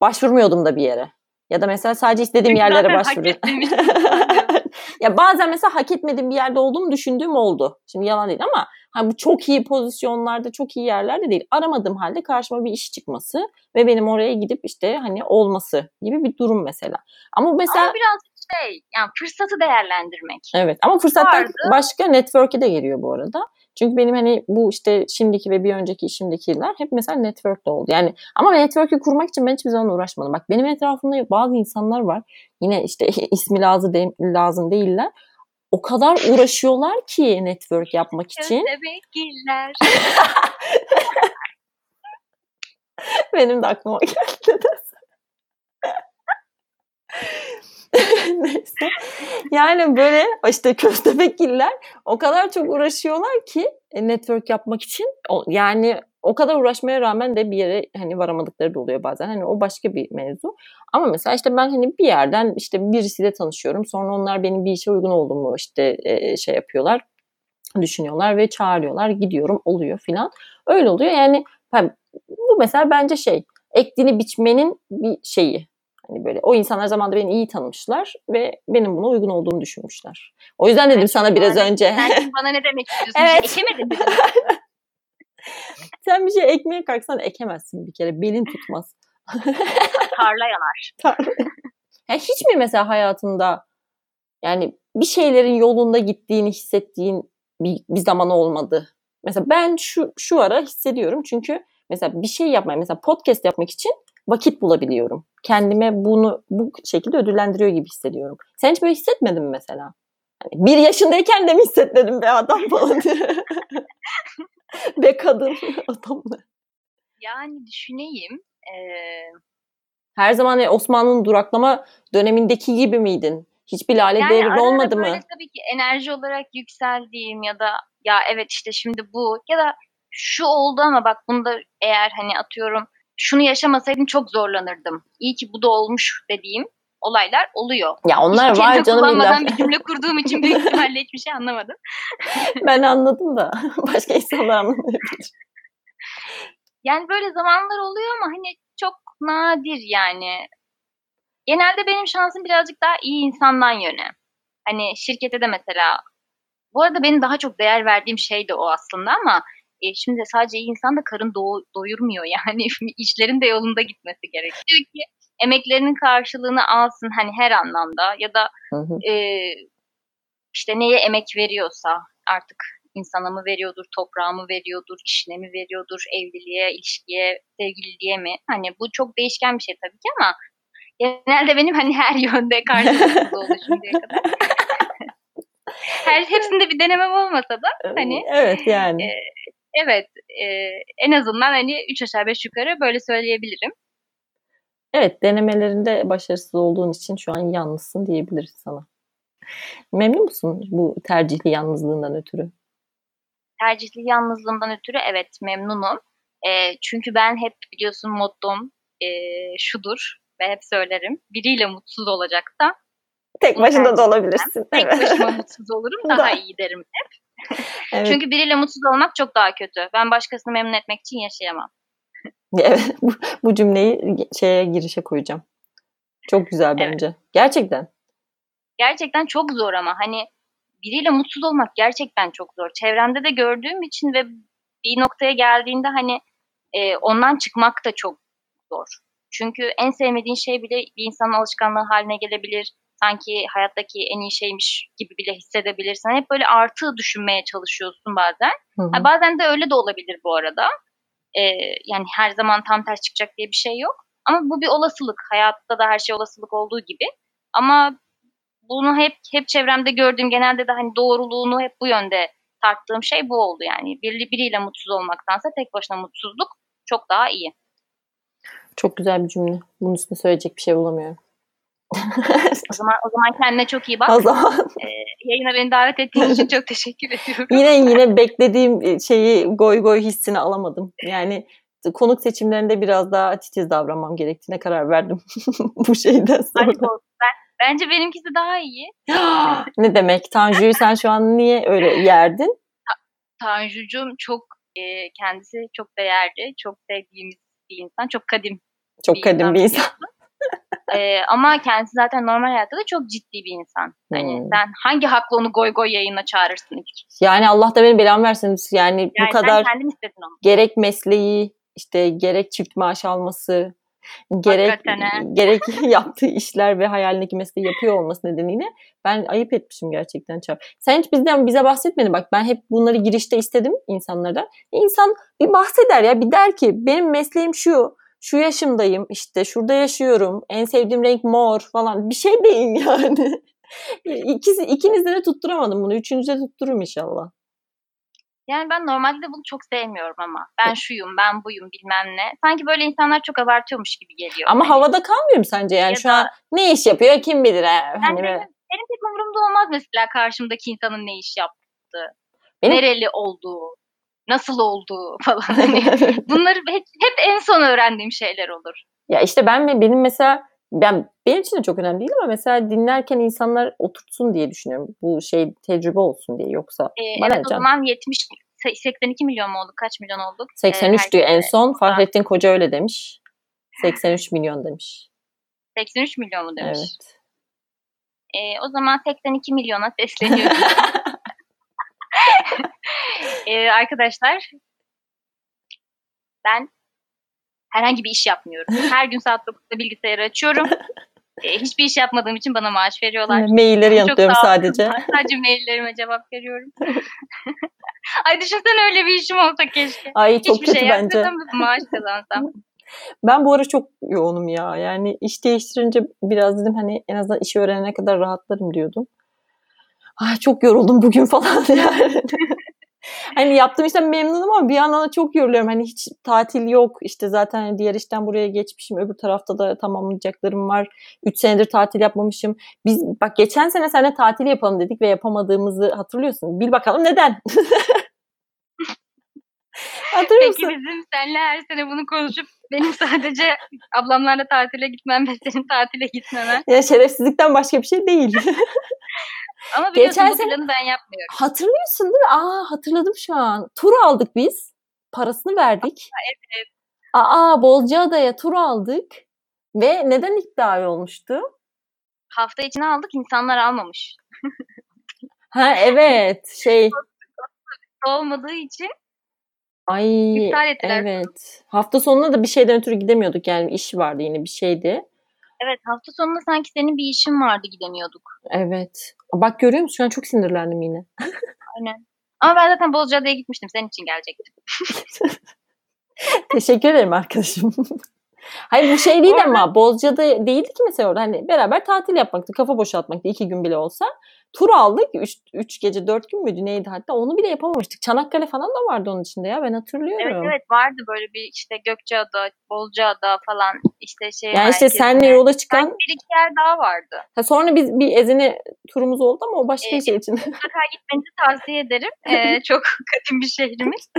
başvurmuyordum da bir yere. Ya da mesela sadece istediğim yerlere başvuruyorum. <laughs> ya bazen mesela hak etmediğim bir yerde olduğumu düşündüğüm oldu. Şimdi yalan değil ama hani bu çok iyi pozisyonlarda, çok iyi yerlerde değil. Aramadığım halde karşıma bir iş çıkması ve benim oraya gidip işte hani olması gibi bir durum mesela. Ama mesela ama biraz şey yani fırsatı değerlendirmek. Evet ama fırsatlar Vardı. başka network'e de geliyor bu arada. Çünkü benim hani bu işte şimdiki ve bir önceki işimdeki yıllar hep mesela network'te oldu. Yani ama network'ü kurmak için ben hiçbir zaman uğraşmadım. Bak benim etrafımda bazı insanlar var. Yine işte <laughs> ismi lazım, de, lazım değiller. O kadar uğraşıyorlar ki network yapmak için. Köstebekgiller. <laughs> benim de aklıma geldi. <laughs> Neyse. Yani böyle işte köstebekgiller o kadar çok uğraşıyorlar ki e, network yapmak için. Yani o kadar uğraşmaya rağmen de bir yere hani varamadıkları da oluyor bazen. Hani o başka bir mevzu. Ama mesela işte ben hani bir yerden işte birisiyle tanışıyorum. Sonra onlar benim bir işe uygun olduğumu işte e, şey yapıyorlar düşünüyorlar ve çağırıyorlar. Gidiyorum oluyor filan. Öyle oluyor. Yani bu mesela bence şey ektiğini biçmenin bir şeyi. Hani böyle o insanlar zamanında beni iyi tanımışlar ve benim buna uygun olduğumu düşünmüşler. O yüzden dedim sana biraz önce. Sen bana ne demek <laughs> istiyorsun? Evet. Şey ekemedin mi? <laughs> <laughs> Sen bir şey ekmeye kalksan ekemezsin bir kere. Belin tutmaz. <laughs> Tarla yanar. <laughs> ya hiç mi mesela hayatında yani bir şeylerin yolunda gittiğini hissettiğin bir, bir zaman olmadı? Mesela ben şu şu ara hissediyorum çünkü mesela bir şey yapmaya mesela podcast yapmak için vakit bulabiliyorum. Kendime bunu bu şekilde ödüllendiriyor gibi hissediyorum. Sen hiç böyle hissetmedin mi mesela? Hani bir yaşındayken de mi hissetmedim be adam falan <laughs> be kadın <laughs> adam mı? Yani düşüneyim. Ee... Her zaman Osmanlı'nın duraklama dönemindeki gibi miydin? Hiçbir lale yani devri olmadı mı? Böyle tabii ki enerji olarak yükseldiğim ya da ya evet işte şimdi bu ya da şu oldu ama bak bunda eğer hani atıyorum şunu yaşamasaydım çok zorlanırdım. İyi ki bu da olmuş dediğim olaylar oluyor. Ya onlar Hiç var canım illa. bir cümle kurduğum için büyük ihtimalle hiçbir şey anlamadım. <laughs> ben anladım da <laughs> başka insanlar anlamayabilir. Yani böyle zamanlar oluyor ama hani çok nadir yani. Genelde benim şansım birazcık daha iyi insandan yöne. Hani şirkete de mesela bu arada benim daha çok değer verdiğim şey de o aslında ama e, şimdi sadece iyi insan da karın do- doyurmuyor <laughs> yani işlerin de yolunda gitmesi gerekiyor ki emeklerinin karşılığını alsın hani her anlamda ya da E, işte neye emek veriyorsa artık insana mı veriyordur, toprağa mı veriyordur, işine mi veriyordur, evliliğe, ilişkiye, sevgililiğe mi? Hani bu çok değişken bir şey tabii ki ama genelde benim hani her <laughs> yönde karşılıksız oldu şimdiye kadar. <laughs> her hepsinde bir denemem olmasa da hani evet yani. E, evet e, en azından hani 3 aşağı 5 yukarı böyle söyleyebilirim. Evet denemelerinde başarısız olduğun için şu an yalnızsın diyebiliriz sana. Memnun musun bu tercihli yalnızlığından ötürü? Tercihli yalnızlığımdan ötürü evet memnunum. E, çünkü ben hep biliyorsun mottom e, şudur ve hep söylerim. Biriyle mutsuz olacaksa Tek başına da olabilirsin. Tek evet. başıma <laughs> mutsuz olurum daha iyi derim hep. <laughs> evet. Çünkü biriyle mutsuz olmak çok daha kötü. Ben başkasını memnun etmek için yaşayamam. <laughs> Evet, bu, bu cümleyi şeye girişe koyacağım. Çok güzel bence. Evet. Gerçekten. Gerçekten çok zor ama hani biriyle mutsuz olmak gerçekten çok zor. Çevremde de gördüğüm için ve bir noktaya geldiğinde hani e, ondan çıkmak da çok zor. Çünkü en sevmediğin şey bile bir insanın alışkanlığı haline gelebilir. Sanki hayattaki en iyi şeymiş gibi bile hissedebilirsin. Hep böyle artı düşünmeye çalışıyorsun bazen. Hı hı. Ha, bazen de öyle de olabilir bu arada. E, yani her zaman tam ters çıkacak diye bir şey yok. Ama bu bir olasılık. Hayatta da her şey olasılık olduğu gibi. Ama bunu hep hep çevremde gördüğüm genelde de hani doğruluğunu hep bu yönde tarttığım şey bu oldu yani. Bir, biriyle mutsuz olmaktansa tek başına mutsuzluk çok daha iyi. Çok güzel bir cümle. Bunun üstüne söyleyecek bir şey bulamıyorum. O zaman o zaman kendine çok iyi bak. O zaman ee, yayına beni davet ettiğin için çok teşekkür ediyorum. yine yine beklediğim e, şeyi goy goy hissini alamadım. Yani konuk seçimlerinde biraz daha titiz davranmam gerektiğine karar verdim <laughs> bu şeyden sonra. ben, bence benimkisi daha iyi. <gasps> ne demek? Tanju'yu sen şu an niye öyle yerdin? Tanju'cum çok e, kendisi çok değerli, çok sevdiğimiz bir insan, çok kadim. Çok bir kadim insan. bir insan ee, ama kendisi zaten normal hayatta da çok ciddi bir insan. Hani hmm. sen hangi hakla onu goy goy yayına çağırırsın hiç? Yani Allah da benim belamı versin. Yani, yani bu kadar gerek mesleği işte gerek çift maaş alması gerek <laughs> gerek yaptığı işler ve hayalindeki mesleği yapıyor olması nedeniyle ben ayıp etmişim gerçekten Çağ. Sen hiç bizden bize bahsetmedin. Bak ben hep bunları girişte istedim insanlardan. İnsan bir bahseder ya bir der ki benim mesleğim şu şu yaşımdayım işte şurada yaşıyorum en sevdiğim renk mor falan bir şey deyin yani. <laughs> İkisi, ikinizde de tutturamadım bunu. Üçüncüde tuttururum inşallah. Yani ben normalde bunu çok sevmiyorum ama. Ben şuyum, ben buyum bilmem ne. Sanki böyle insanlar çok abartıyormuş gibi geliyor. Ama hani. havada kalmıyor mu sence? Yani ya şu da, an ne iş yapıyor kim bilir. He? Hani yani benim, benim pek umurumda olmaz mesela karşımdaki insanın ne iş yaptığı. Benim, nereli olduğu. Nasıl oldu <laughs> falan. Hani <laughs> bunları hep, hep en son öğrendiğim şeyler olur. Ya işte ben benim mesela ben benim için de çok önemli değil ama mesela dinlerken insanlar oturtsun diye düşünüyorum. Bu şey tecrübe olsun diye yoksa. Ee, evet o zaman 70 82 milyon mu olduk? Kaç milyon olduk? 83 ee, diyor en son. Fahrettin Koca öyle demiş. 83 milyon demiş. 83 milyon mu demiş? Evet. Ee, o zaman 82 milyona sesleniyorum. <laughs> ee, arkadaşlar ben herhangi bir iş yapmıyorum. <laughs> Her gün saat 9'da bilgisayarı açıyorum. <laughs> E, hiçbir iş yapmadığım için bana maaş veriyorlar. Mailleri yanıtlıyorum sadece. sadece <laughs> maillerime cevap veriyorum. Ay düşünsene öyle bir işim olsa keşke. Ay çok Hiçbir kötü şey bence. maaş kazansam. Ben bu ara çok yoğunum ya. Yani iş değiştirince biraz dedim hani en azından işi öğrenene kadar rahatlarım diyordum. Ay çok yoruldum bugün falan yani hani yaptığım işten memnunum ama bir yandan da çok yoruluyorum. Hani hiç tatil yok. İşte zaten hani diğer işten buraya geçmişim. Öbür tarafta da tamamlayacaklarım var. Üç senedir tatil yapmamışım. Biz bak geçen sene seninle tatil yapalım dedik ve yapamadığımızı hatırlıyorsun. Bil bakalım neden? <laughs> Hatırlıyor Peki musun? bizim seninle her sene bunu konuşup benim sadece ablamlarla tatile gitmem ve senin tatile gitmemen. Ya şerefsizlikten başka bir şey değil. <laughs> Ama biliyorsun Geçen bu planı ben yapmıyorum. Hatırlıyorsun değil mi? Aa hatırladım şu an. Tur aldık biz. Parasını verdik. Aa, evet. Aa Bozcaada'ya tur aldık. Ve neden iptal olmuştu? Hafta içine aldık insanlar almamış. ha evet şey. Olmadığı için Ay iptal ettiler. Evet. Hafta sonunda da bir şeyden ötürü gidemiyorduk yani iş vardı yine bir şeydi. Evet hafta sonunda sanki senin bir işin vardı gidemiyorduk. Evet. Bak görüyor musun? Şu an çok sinirlendim yine. <laughs> Aynen. Ama ben zaten Bozcaada'ya gitmiştim. Senin için gelecektim. <laughs> Teşekkür ederim arkadaşım. <laughs> Hayır bu şey değil ama Bozcaada değildi ki mesela orada hani beraber tatil yapmaktı, kafa boşaltmaktı iki gün bile olsa. Tur aldık. Üç, üç gece dört gün müydü neydi hatta onu bile yapamamıştık. Çanakkale falan da vardı onun içinde ya ben hatırlıyorum. Evet evet vardı böyle bir işte Gökçeada, Bolcaada falan işte şey Yani işte senle yola çıkan. Yani bir iki yer daha vardı. Ha, sonra biz bir Ezine turumuz oldu ama o başka ee, şey için. Mutlaka gitmenizi tavsiye ederim. <laughs> Ee, çok kadim bir şehrimiz.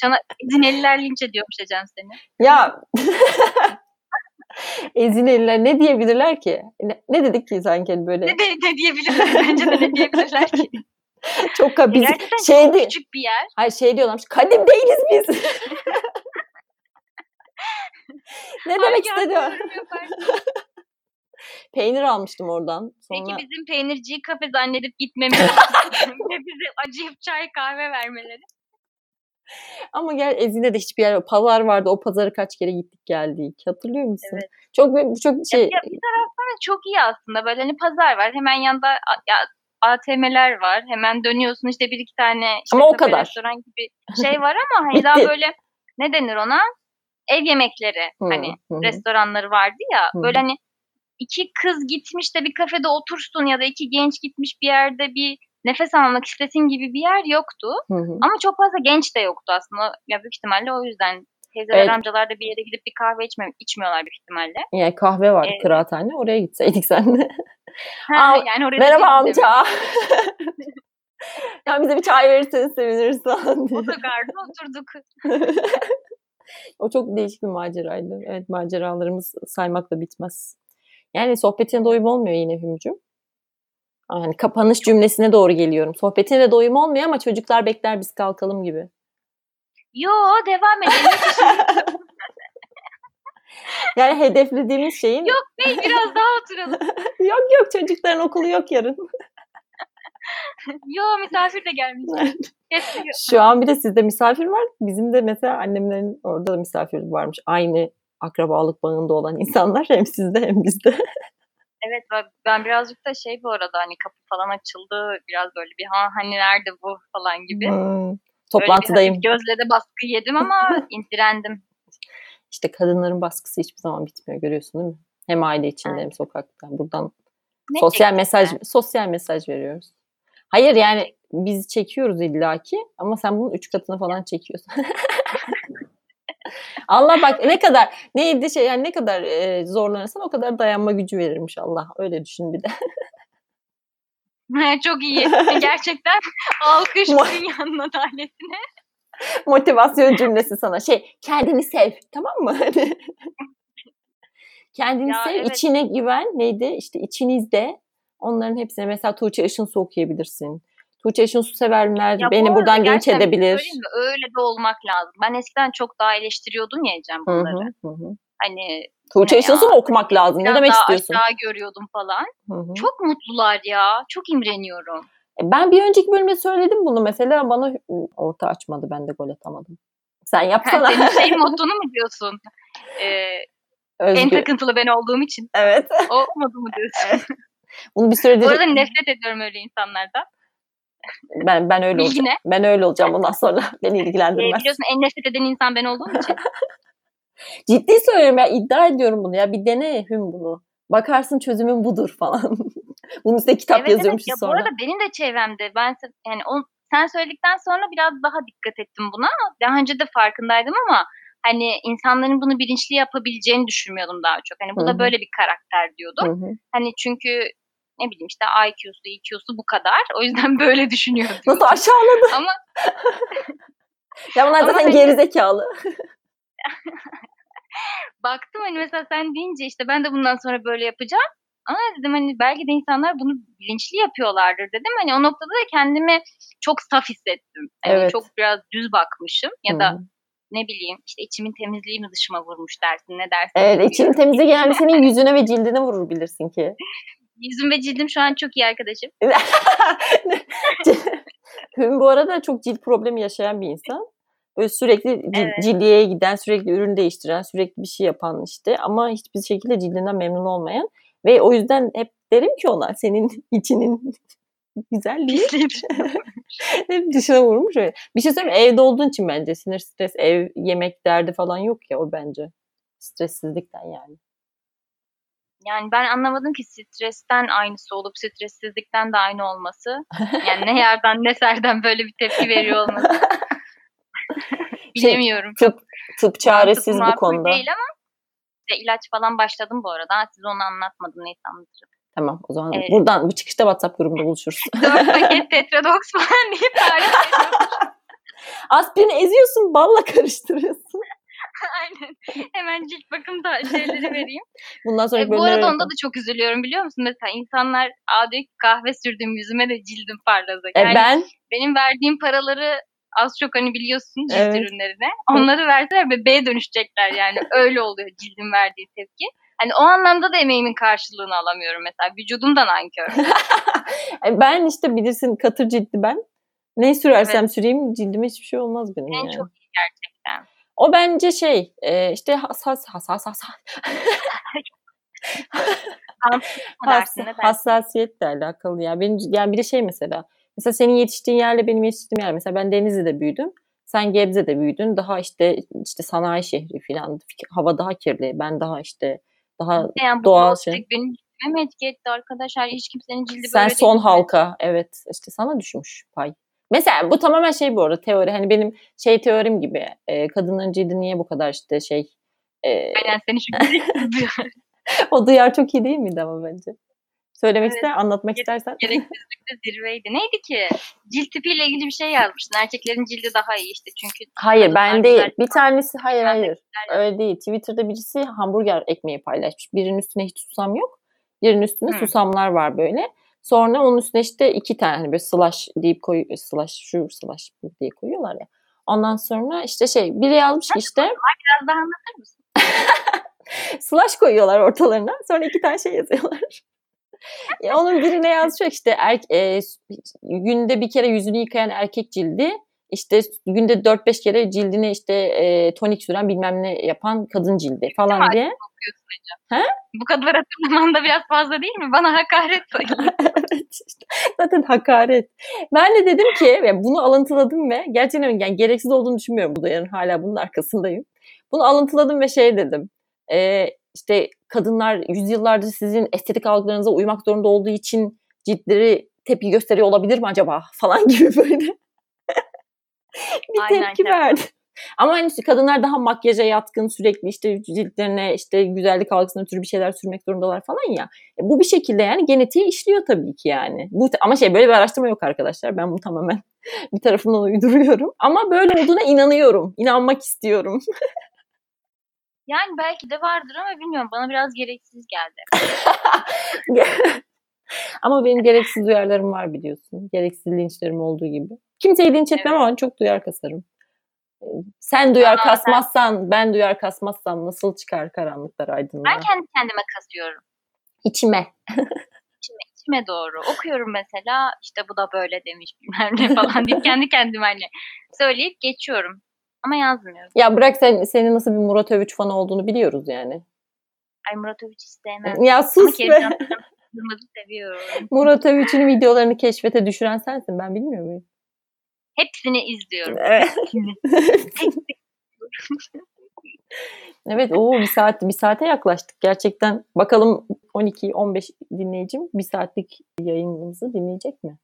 Çana Ezineliler linç ediyormuş Ecem seni. Ya <laughs> <laughs> Ezineliler ne diyebilirler ki? Ne, ne dedik ki sanki böyle? Ne, de, ne diyebilirler? Bence de ne diyebilirler ki? <laughs> çok biz Gerçekten şeydi, çok küçük bir yer. Hayır şey diyorlarmış. Kadim değiliz biz. <laughs> ne demek istedi Peynir almıştım oradan. Sonra... Peki bizim peynirciyi kafe zannedip gitmemiz ve bize acıyıp çay kahve vermeleri. Ama gel Ezine'de hiçbir yer yok. Pazar vardı. O pazarı kaç kere gittik geldik. Hatırlıyor musun? Evet. Çok çok şey. Ya, bir taraftan çok iyi aslında. Böyle hani pazar var. Hemen yanında ya, ATM'ler var. Hemen dönüyorsun işte bir iki tane işte ama o kadar. restoran gibi şey var ama <laughs> hani daha böyle ne denir ona? Ev yemekleri hani restoranları vardı ya. Böyle hani iki kız gitmiş de bir kafede otursun ya da iki genç gitmiş bir yerde bir nefes almak istesin gibi bir yer yoktu. Hı hı. Ama çok fazla genç de yoktu aslında. Ya büyük ihtimalle o yüzden teyzeler evet. amcalar da bir yere gidip bir kahve içme, içmiyorlar büyük ihtimalle. Yani kahve var ee, kıraathane oraya gitseydik senle. <laughs> Ha, yani oraya merhaba amca. <laughs> ya bize bir çay verirseniz seviniriz falan diye. Otogarda oturduk. <laughs> o çok değişik bir maceraydı. Evet maceralarımız saymakla bitmez. Yani sohbetine doyum olmuyor yine Hümcüm. Yani kapanış cümlesine doğru geliyorum. Sohbetine de doyum olmuyor ama çocuklar bekler biz kalkalım gibi. Yo devam edelim. <laughs> yani hedeflediğimiz şeyin... Yok bey biraz daha oturalım. <laughs> yok yok çocukların okulu yok yarın. Yo misafir de gelmiş. <laughs> Şu an bir de sizde misafir var. Bizim de mesela annemlerin orada da misafir varmış. Aynı akrabalık bağında olan insanlar hem sizde hem bizde. Evet ben birazcık da şey bu arada hani kapı falan açıldı biraz böyle bir ha hani nerede bu falan gibi. Hmm, toplantıdayım. Böyle gözle de baskı yedim ama <laughs> direndim. İşte kadınların baskısı hiçbir zaman bitmiyor görüyorsun değil mi? Hem aile içinde evet. hem sokakta. Buradan ne sosyal mesaj yani? sosyal mesaj veriyoruz. Hayır yani biz çekiyoruz illaki ama sen bunun üç katını falan çekiyorsun. <laughs> Allah bak ne kadar neydi şey yani ne kadar e, zorlanırsan o kadar dayanma gücü verirmiş Allah. Öyle düşün bir de. <laughs> Çok iyi. Gerçekten <laughs> alkış dünyanın adaletine. <laughs> Motivasyon cümlesi sana. Şey kendini sev tamam mı? kendini Ya, sev, evet. içine güven. Neydi? İşte içinizde onların hepsine mesela Tuğçe Işınsu okuyabilirsin. Tuğçe Işınsu severler Ya bu beni arada buradan linç edebilir. mi? Öyle de olmak lazım. Ben eskiden çok daha eleştiriyordum ya Ecem Hı hı, bunları. hı hı. Hani Tuğçe Işınsu ya? mu okumak lazım? Ne demek daha istiyorsun? aşağı görüyordum falan. Hı hı. Çok mutlular ya. Çok imreniyorum. E, Ben bir önceki bölümde söyledim bunu mesela bana ıı, orta açmadı ben de gol atamadım. Sen yapsana. Senin şey <laughs> moddunu mu diyorsun? Ee, en takıntılı ben olduğum için. Evet. O modu mu diyorsun? Bunu bir süredir Bu arada nefret ediyorum öyle insanlardan. Ben ben öyle olacağım. Bilgine. Ben öyle olacağım bundan sonra. <laughs> Beni Ee, ilgilendirmez. biliyorsun en nefret eden insan ben olduğum için. <laughs> Ciddi söylüyorum ya iddia ediyorum bunu ya. Bir dene Hüm bunu. Bakarsın çözümün budur falan. <laughs> Bunun üstüne kitap evet yazıyormuş evet. Ya bu sonra. arada benim de çevremde ben yani o, sen söyledikten sonra biraz daha dikkat ettim buna. Daha önce de farkındaydım ama hani insanların bunu bilinçli yapabileceğini düşünmüyordum daha çok. Hani bu Hı hı. da böyle bir karakter diyordum. Hı hı. Hani çünkü ne bileyim işte IQ'su, EQ'su bu kadar. O yüzden <laughs> böyle düşünüyor Nasıl aşağıladı? Ama Ya bunlar zaten hani- gerizekalı. <laughs> baktım hani mesela sen deyince işte ben de bundan sonra böyle yapacağım. Ama dedim hani belki de insanlar bunu bilinçli yapıyorlardır dedim. Hani o noktada da kendimi çok saf hissettim. Hani Evet. çok biraz düz bakmışım ya da hı. ne bileyim işte içimin temizliği mi dışıma vurmuş dersin ne dersin. Evet için temizliği genelde senin <laughs> yüzüne ve cildine vurur bilirsin ki. Yüzüm ve cildim şu an çok iyi arkadaşım. <laughs> Hüm bu arada çok cilt problemi yaşayan bir insan. Böyle sürekli Evet. cildiye giden, sürekli ürün değiştiren, sürekli bir şey yapan işte ama hiçbir şekilde cildinden memnun olmayan ve o yüzden hep derim ki ona senin <laughs> içinin <laughs> güzelliği Pisliğim. hep dışına vurmuş. öyle. Bir şey söyleyeyim evde olduğun için bence sinir stres ev yemek derdi falan yok ya o bence. Stressizlikten yani. Yani ben anlamadım ki stresten aynısı olup stressizlikten de aynı olması. <laughs> Yani ne yerden ne serden böyle bir tepki veriyor olması. <laughs> Şey, Bilemiyorum. Tıp, tıp çaresiz bu konuda. Değil ama işte ilaç falan başladım bu arada. Ha, Size onu anlatmadım neyse anlatırım. Tamam o zaman Evet. buradan bu çıkışta WhatsApp grubunda buluşuruz. <laughs> Dört paket Tetradox falan diye tarif. Aspirini eziyorsun balla karıştırıyorsun. <laughs> Aynen. Hemen cilt bakım da şeyleri vereyim. Bundan sonra E, bu arada onda yapalım. da çok üzülüyorum biliyor musun? Mesela insanlar aa diyor ki kahve sürdüm yüzüme de cildim parladı. E, Yani ben benim verdiğim paraları az çok hani biliyorsun cilt Evet. ürünlerine. Onları verseler bebeğe dönüşecekler yani. <laughs> Öyle oluyor cildin verdiği tepki. Hani o anlamda da emeğimin karşılığını alamıyorum mesela. Vücudum da nankör. <laughs> e, ben işte bilirsin katır ciltli ben. Ne sürersem süreyim cildime hiçbir şey olmaz benim En yani. çok iyi gerçekten. O bence şey e, işte hassas hassas hassas dersin? hassasiyetle alakalı ya. Benim yani bir de şey mesela mesela senin yetiştiğin yerle benim yetiştiğim yer mesela ben Denizli'de büyüdüm. Sen Gebze'de büyüdün. Daha işte işte sanayi şehri falan. Hava daha kirli. Ben daha işte daha Yani doğal şey. benim cildime mi etki etti arkadaşlar? Hiç kimsenin cildi Sen böyle son değil halka. Evet. işte sana düşmüş pay. Mesela bu tamamen şey bu arada teori. Hani benim şey teorim gibi. E, kadınların cildi niye bu kadar işte şey e, Aynen seni şu <laughs> o duyar çok iyi değil miydi ama bence? Söylemek Evet. ister, anlatmak istersen. Gereksizlikte zirveydi. Neydi ki? Cilt tipiyle ilgili bir şey yazmıştın. Erkeklerin cildi daha iyi işte çünkü. Hayır ben değil. Bir tanesi hayır hayır. Öyle değil. Twitter'da birisi hamburger ekmeği paylaşmış. Birinin üstüne hiç susam yok. Birinin üstünde Hı. susamlar var böyle. Sonra onun üstüne işte iki tane hani böyle slash deyip koy slash şu slash bu diye koyuyorlar ya. Ondan sonra işte şey biri yazmış ki işte Biraz daha anlatır mısın? <laughs> slash koyuyorlar ortalarına. Sonra iki tane şey yazıyorlar. Ya onun birine yazmış işte er, e, günde bir kere yüzünü yıkayan erkek cildi işte günde 4-5 kere cildine işte e, tonik süren bilmem ne yapan kadın cildi falan mi? diye. He? Bu kadar hatırlaman da biraz fazla değil mi? Bana hakaret. <laughs> Evet, işte. Zaten hakaret. Ben de dedim ki ve bunu alıntıladım ve gerçekten yani gereksiz olduğunu düşünmüyorum bu duyarın. Hala bunun arkasındayım. Bunu alıntıladım ve şey dedim. E, işte kadınlar yüzyıllardır sizin estetik algılarınıza uymak zorunda olduğu için ciltleri tepki gösteriyor olabilir mi acaba falan <laughs> gibi böyle <laughs> bir Aynen, tepki şey verdi. <laughs> Ama hani kadınlar daha makyaja yatkın sürekli işte ciltlerine işte güzellik algısına ötürü bir şeyler sürmek zorundalar falan ya. E, bu bir şekilde yani genetiğe işliyor tabii ki yani. Bu, ama şey böyle bir araştırma yok arkadaşlar. Ben bunu tamamen <laughs> bir tarafından uyduruyorum. Ama böyle olduğuna inanıyorum. İnanmak istiyorum. yani belki de vardır ama bilmiyorum. Bana biraz gereksiz geldi. Ama benim gereksiz duyarlarım var biliyorsun. Gereksiz linçlerim olduğu gibi. Kimseyi linç etmem evet. ama çok duyar kasarım. Sen duyar Aa, kasmazsan, sen... ben duyar kasmazsam nasıl çıkar karanlıklar aydınlığa? Ben kendi kendime kasıyorum. İçime. içime, içime doğru. Okuyorum mesela işte bu da böyle demiş bilmem ne falan deyip <laughs> kendi kendime hani söyleyip geçiyorum. Ama yazmıyorum. Ya bırak sen senin nasıl bir Murat Övüç fanı olduğunu biliyoruz yani. Ay Murat Övüç istemem. Ya sus Ama be. Seviyorum. Murat Övüç'ün videolarını keşfete düşüren sensin. Ben bilmiyor muyum? Hepsini izliyorum. Evet. <laughs> evet o bir saat bir saate yaklaştık gerçekten. Bakalım 12-15 dinleyicim bir saatlik yayınımızı dinleyecek mi?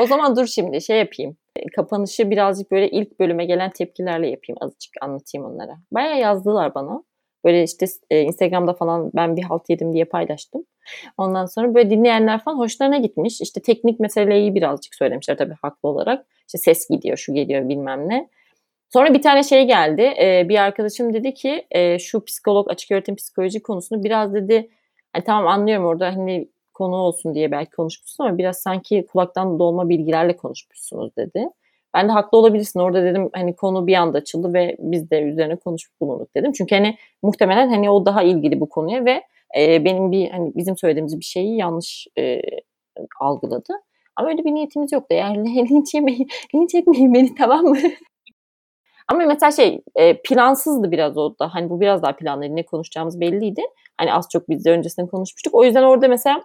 O zaman dur şimdi şey yapayım. Kapanışı birazcık böyle ilk bölüme gelen tepkilerle yapayım. Azıcık anlatayım onlara. Baya yazdılar bana. Böyle işte e, Instagram'da falan ben bir halt yedim diye paylaştım. Ondan sonra böyle dinleyenler falan hoşlarına gitmiş. İşte teknik meseleyi birazcık söylemişler tabii haklı olarak. İşte ses gidiyor, şu geliyor bilmem ne. Sonra bir tane şey geldi. E, bir arkadaşım dedi ki e, şu psikolog açık öğretim psikoloji konusunu biraz dedi hani tamam anlıyorum orada hani konu olsun diye belki konuşmuşsun ama biraz sanki kulaktan dolma bilgilerle konuşmuşsunuz dedi. Ben de haklı olabilirsin. Orada dedim hani konu bir anda açıldı ve biz de üzerine konuşup bulunduk dedim. Çünkü hani muhtemelen hani o daha ilgili bu konuya ve e, benim bir hani bizim söylediğimiz bir şeyi yanlış e, algıladı. Ama öyle bir niyetimiz yoktu. Yani <laughs> linç yemeyin, linç etmeyin beni tamam mı? <laughs> Ama mesela şey e, plansızdı biraz o da. Hani bu biraz daha planlı. Ne konuşacağımız belliydi. Hani az çok biz de öncesinde konuşmuştuk. O yüzden orada mesela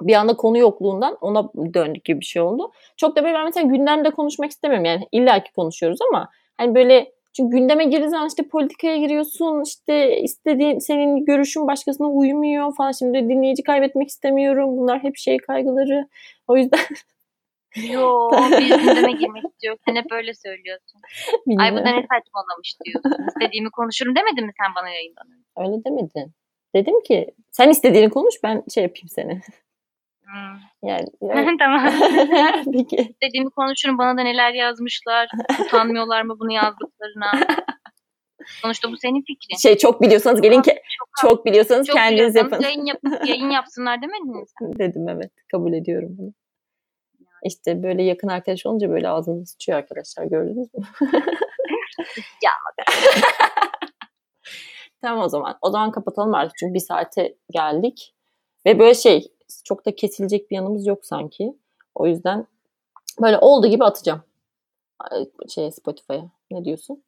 bir anda konu yokluğundan ona döndük gibi bir şey oldu. Çok da böyle ben mesela gündemde konuşmak istemiyorum. Yani illaki konuşuyoruz ama hani böyle çünkü gündeme girdiğin zaman işte politikaya giriyorsun, işte istediğin senin görüşün başkasına uymuyor falan. Şimdi dinleyici kaybetmek istemiyorum. Bunlar hep şey kaygıları. O yüzden <laughs> Yo, bir gündeme girmek istiyor. Sen hep böyle söylüyorsun. Bilmiyorum. Ay bu da ne saçmalamış diyorsun. İstediğimi konuşurum demedin mi sen bana yayından? Öyle demedin. Dedim ki sen istediğini konuş ben şey yapayım seni. <laughs> Hmm. Yani, <laughs> yani. tamam. <laughs> Peki. Dediğimi konuşurum. Bana da neler yazmışlar. Utanmıyorlar mı bunu yazdıklarına? Sonuçta bu senin fikrin. Şey çok biliyorsanız gelin ki çok, çok biliyorsanız çok kendiniz yapın. Yayın, yap, yayın yapsınlar demedin mi sen? Dedim evet. Kabul ediyorum bunu. İşte böyle yakın arkadaş olunca böyle ağzınız sıçıyor arkadaşlar gördünüz mü? <laughs> ya. tamam o zaman. O zaman kapatalım artık çünkü bir saate geldik. Ve böyle şey çok da kesilecek bir yanımız yok sanki. O yüzden böyle oldu gibi atacağım. Şey Spotify'a. Ne diyorsun?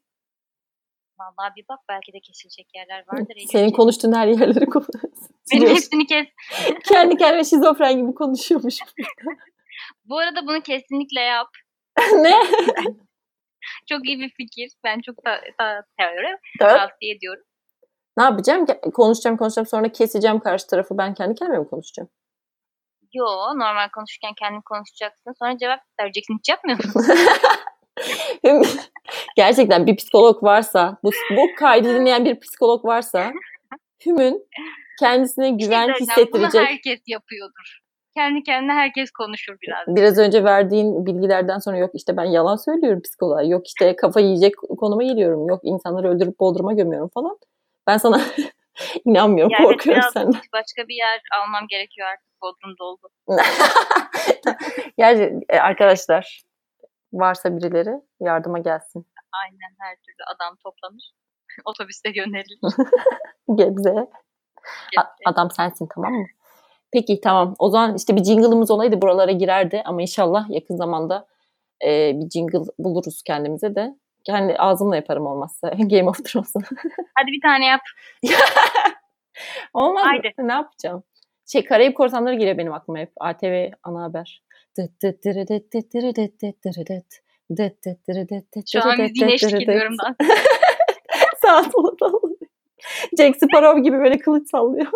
Vallahi bir bak belki de kesilecek yerler vardır. Senin konuştuğun her yerleri <laughs> Benim hepsini kes. <laughs> Kendi kendime şizofren gibi konuşuyormuş. Bu arada <laughs> bunu kesinlikle yap. ne? çok iyi bir fikir. Ben çok da, da, evet. tavsiye ediyorum. Ne yapacağım? Konuşacağım konuşacağım sonra keseceğim karşı tarafı. Ben kendi kendime mi konuşacağım? Yo normal konuşurken kendin konuşacaksın. Sonra cevap vereceksin. Hiç yapmıyor musun? <laughs> <laughs> Gerçekten bir psikolog varsa, bu, bu kaydı dinleyen bir psikolog varsa Hüm'ün kendisine güven şey hissettirecek. Bunu herkes yapıyordur. Kendi kendine herkes konuşur biraz. Biraz önce verdiğin bilgilerden sonra yok işte ben yalan söylüyorum psikoloğa. Yok işte kafa yiyecek konuma geliyorum. Yok insanları öldürüp boldurma gömüyorum falan. Ben sana <laughs> inanmıyorum. Yani korkuyorum senden. Başka bir yer almam gerekiyor artık. Bodrum doldu. <laughs> Gerçi e, arkadaşlar varsa birileri yardıma gelsin. Aynen her türlü adam toplanır. <laughs> Otobüste gönderilir. <laughs> Gebze. adam sensin tamam mı? Peki tamam. O zaman işte bir jingle'ımız olaydı buralara girerdi ama inşallah yakın zamanda e, bir jingle buluruz kendimize de. Kendi ağzımla yaparım olmazsa. Game of Thrones'u. Hadi bir tane yap. Olmaz Haydi. Ne yapacağım? Şey Karayip Korsanları geliyor benim aklıma hep. ATV ana haber. Şu an müziğine eşlik ediyorum ben. <laughs> Sağ sola sallıyor. Jack Sparrow gibi böyle kılıç sallıyor.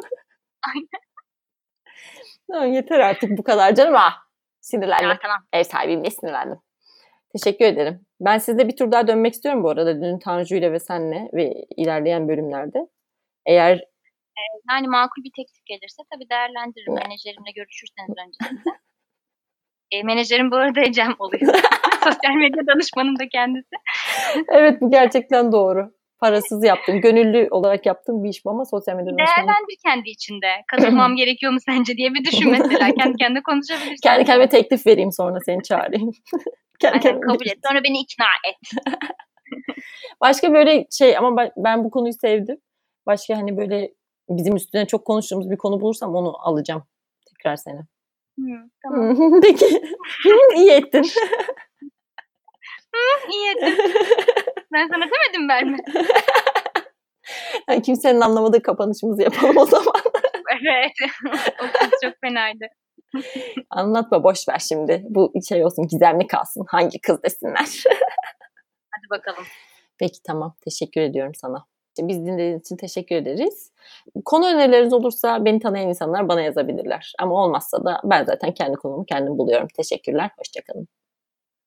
Aynen. yeter artık bu kadar canım. Ah, sinirlendim. Ya, tamam. Ev sahibimle sinirlendim. Teşekkür ederim. Ben sizde bir tur daha dönmek istiyorum bu arada. Dün Tanju ile ve senle ve ilerleyen bölümlerde. Eğer yani makul bir teklif gelirse tabii değerlendiririm. Menajerimle görüşürseniz öncesinde. <laughs> E, menajerim bu arada Ecem oluyor. <laughs> Sosyal medya danışmanım da kendisi. evet bu gerçekten doğru. Parasız yaptım. Gönüllü olarak yaptığım bir iş ama sosyal medya danışmanı. Değerlendir kendi içinde. Katılmam <clears throat> gerekiyor mu sence diye bir düşün mesela. Kendi <laughs> kendine konuşabilirsin. Kendi kendime teklif vereyim sonra seni çağırayım. kendi Aynen, kabul et. Sonra beni ikna et. Başka böyle şey ama ben, ben bu konuyu sevdim. Başka hani böyle bizim üstüne çok konuştuğumuz bir konu bulursam onu alacağım tekrar seni. Hmm, tamam. <laughs> Peki. <laughs> iyi ettin. Hı, iyi ettin. <laughs> Ben sana demedim verme. Yani kimsenin anlamadığı kapanışımızı yapalım o zaman. evet. o çok fenaydı. Anlatma boş ver şimdi. Bu şey olsun gizemli kalsın. Hangi kız desinler. Hadi bakalım. Peki tamam. Teşekkür ediyorum sana. Biz dinlediğiniz için teşekkür ederiz. Konu önerileriniz olursa beni tanıyan insanlar bana yazabilirler. Ama olmazsa da ben zaten kendi konumu kendim buluyorum. Teşekkürler. Hoşçakalın.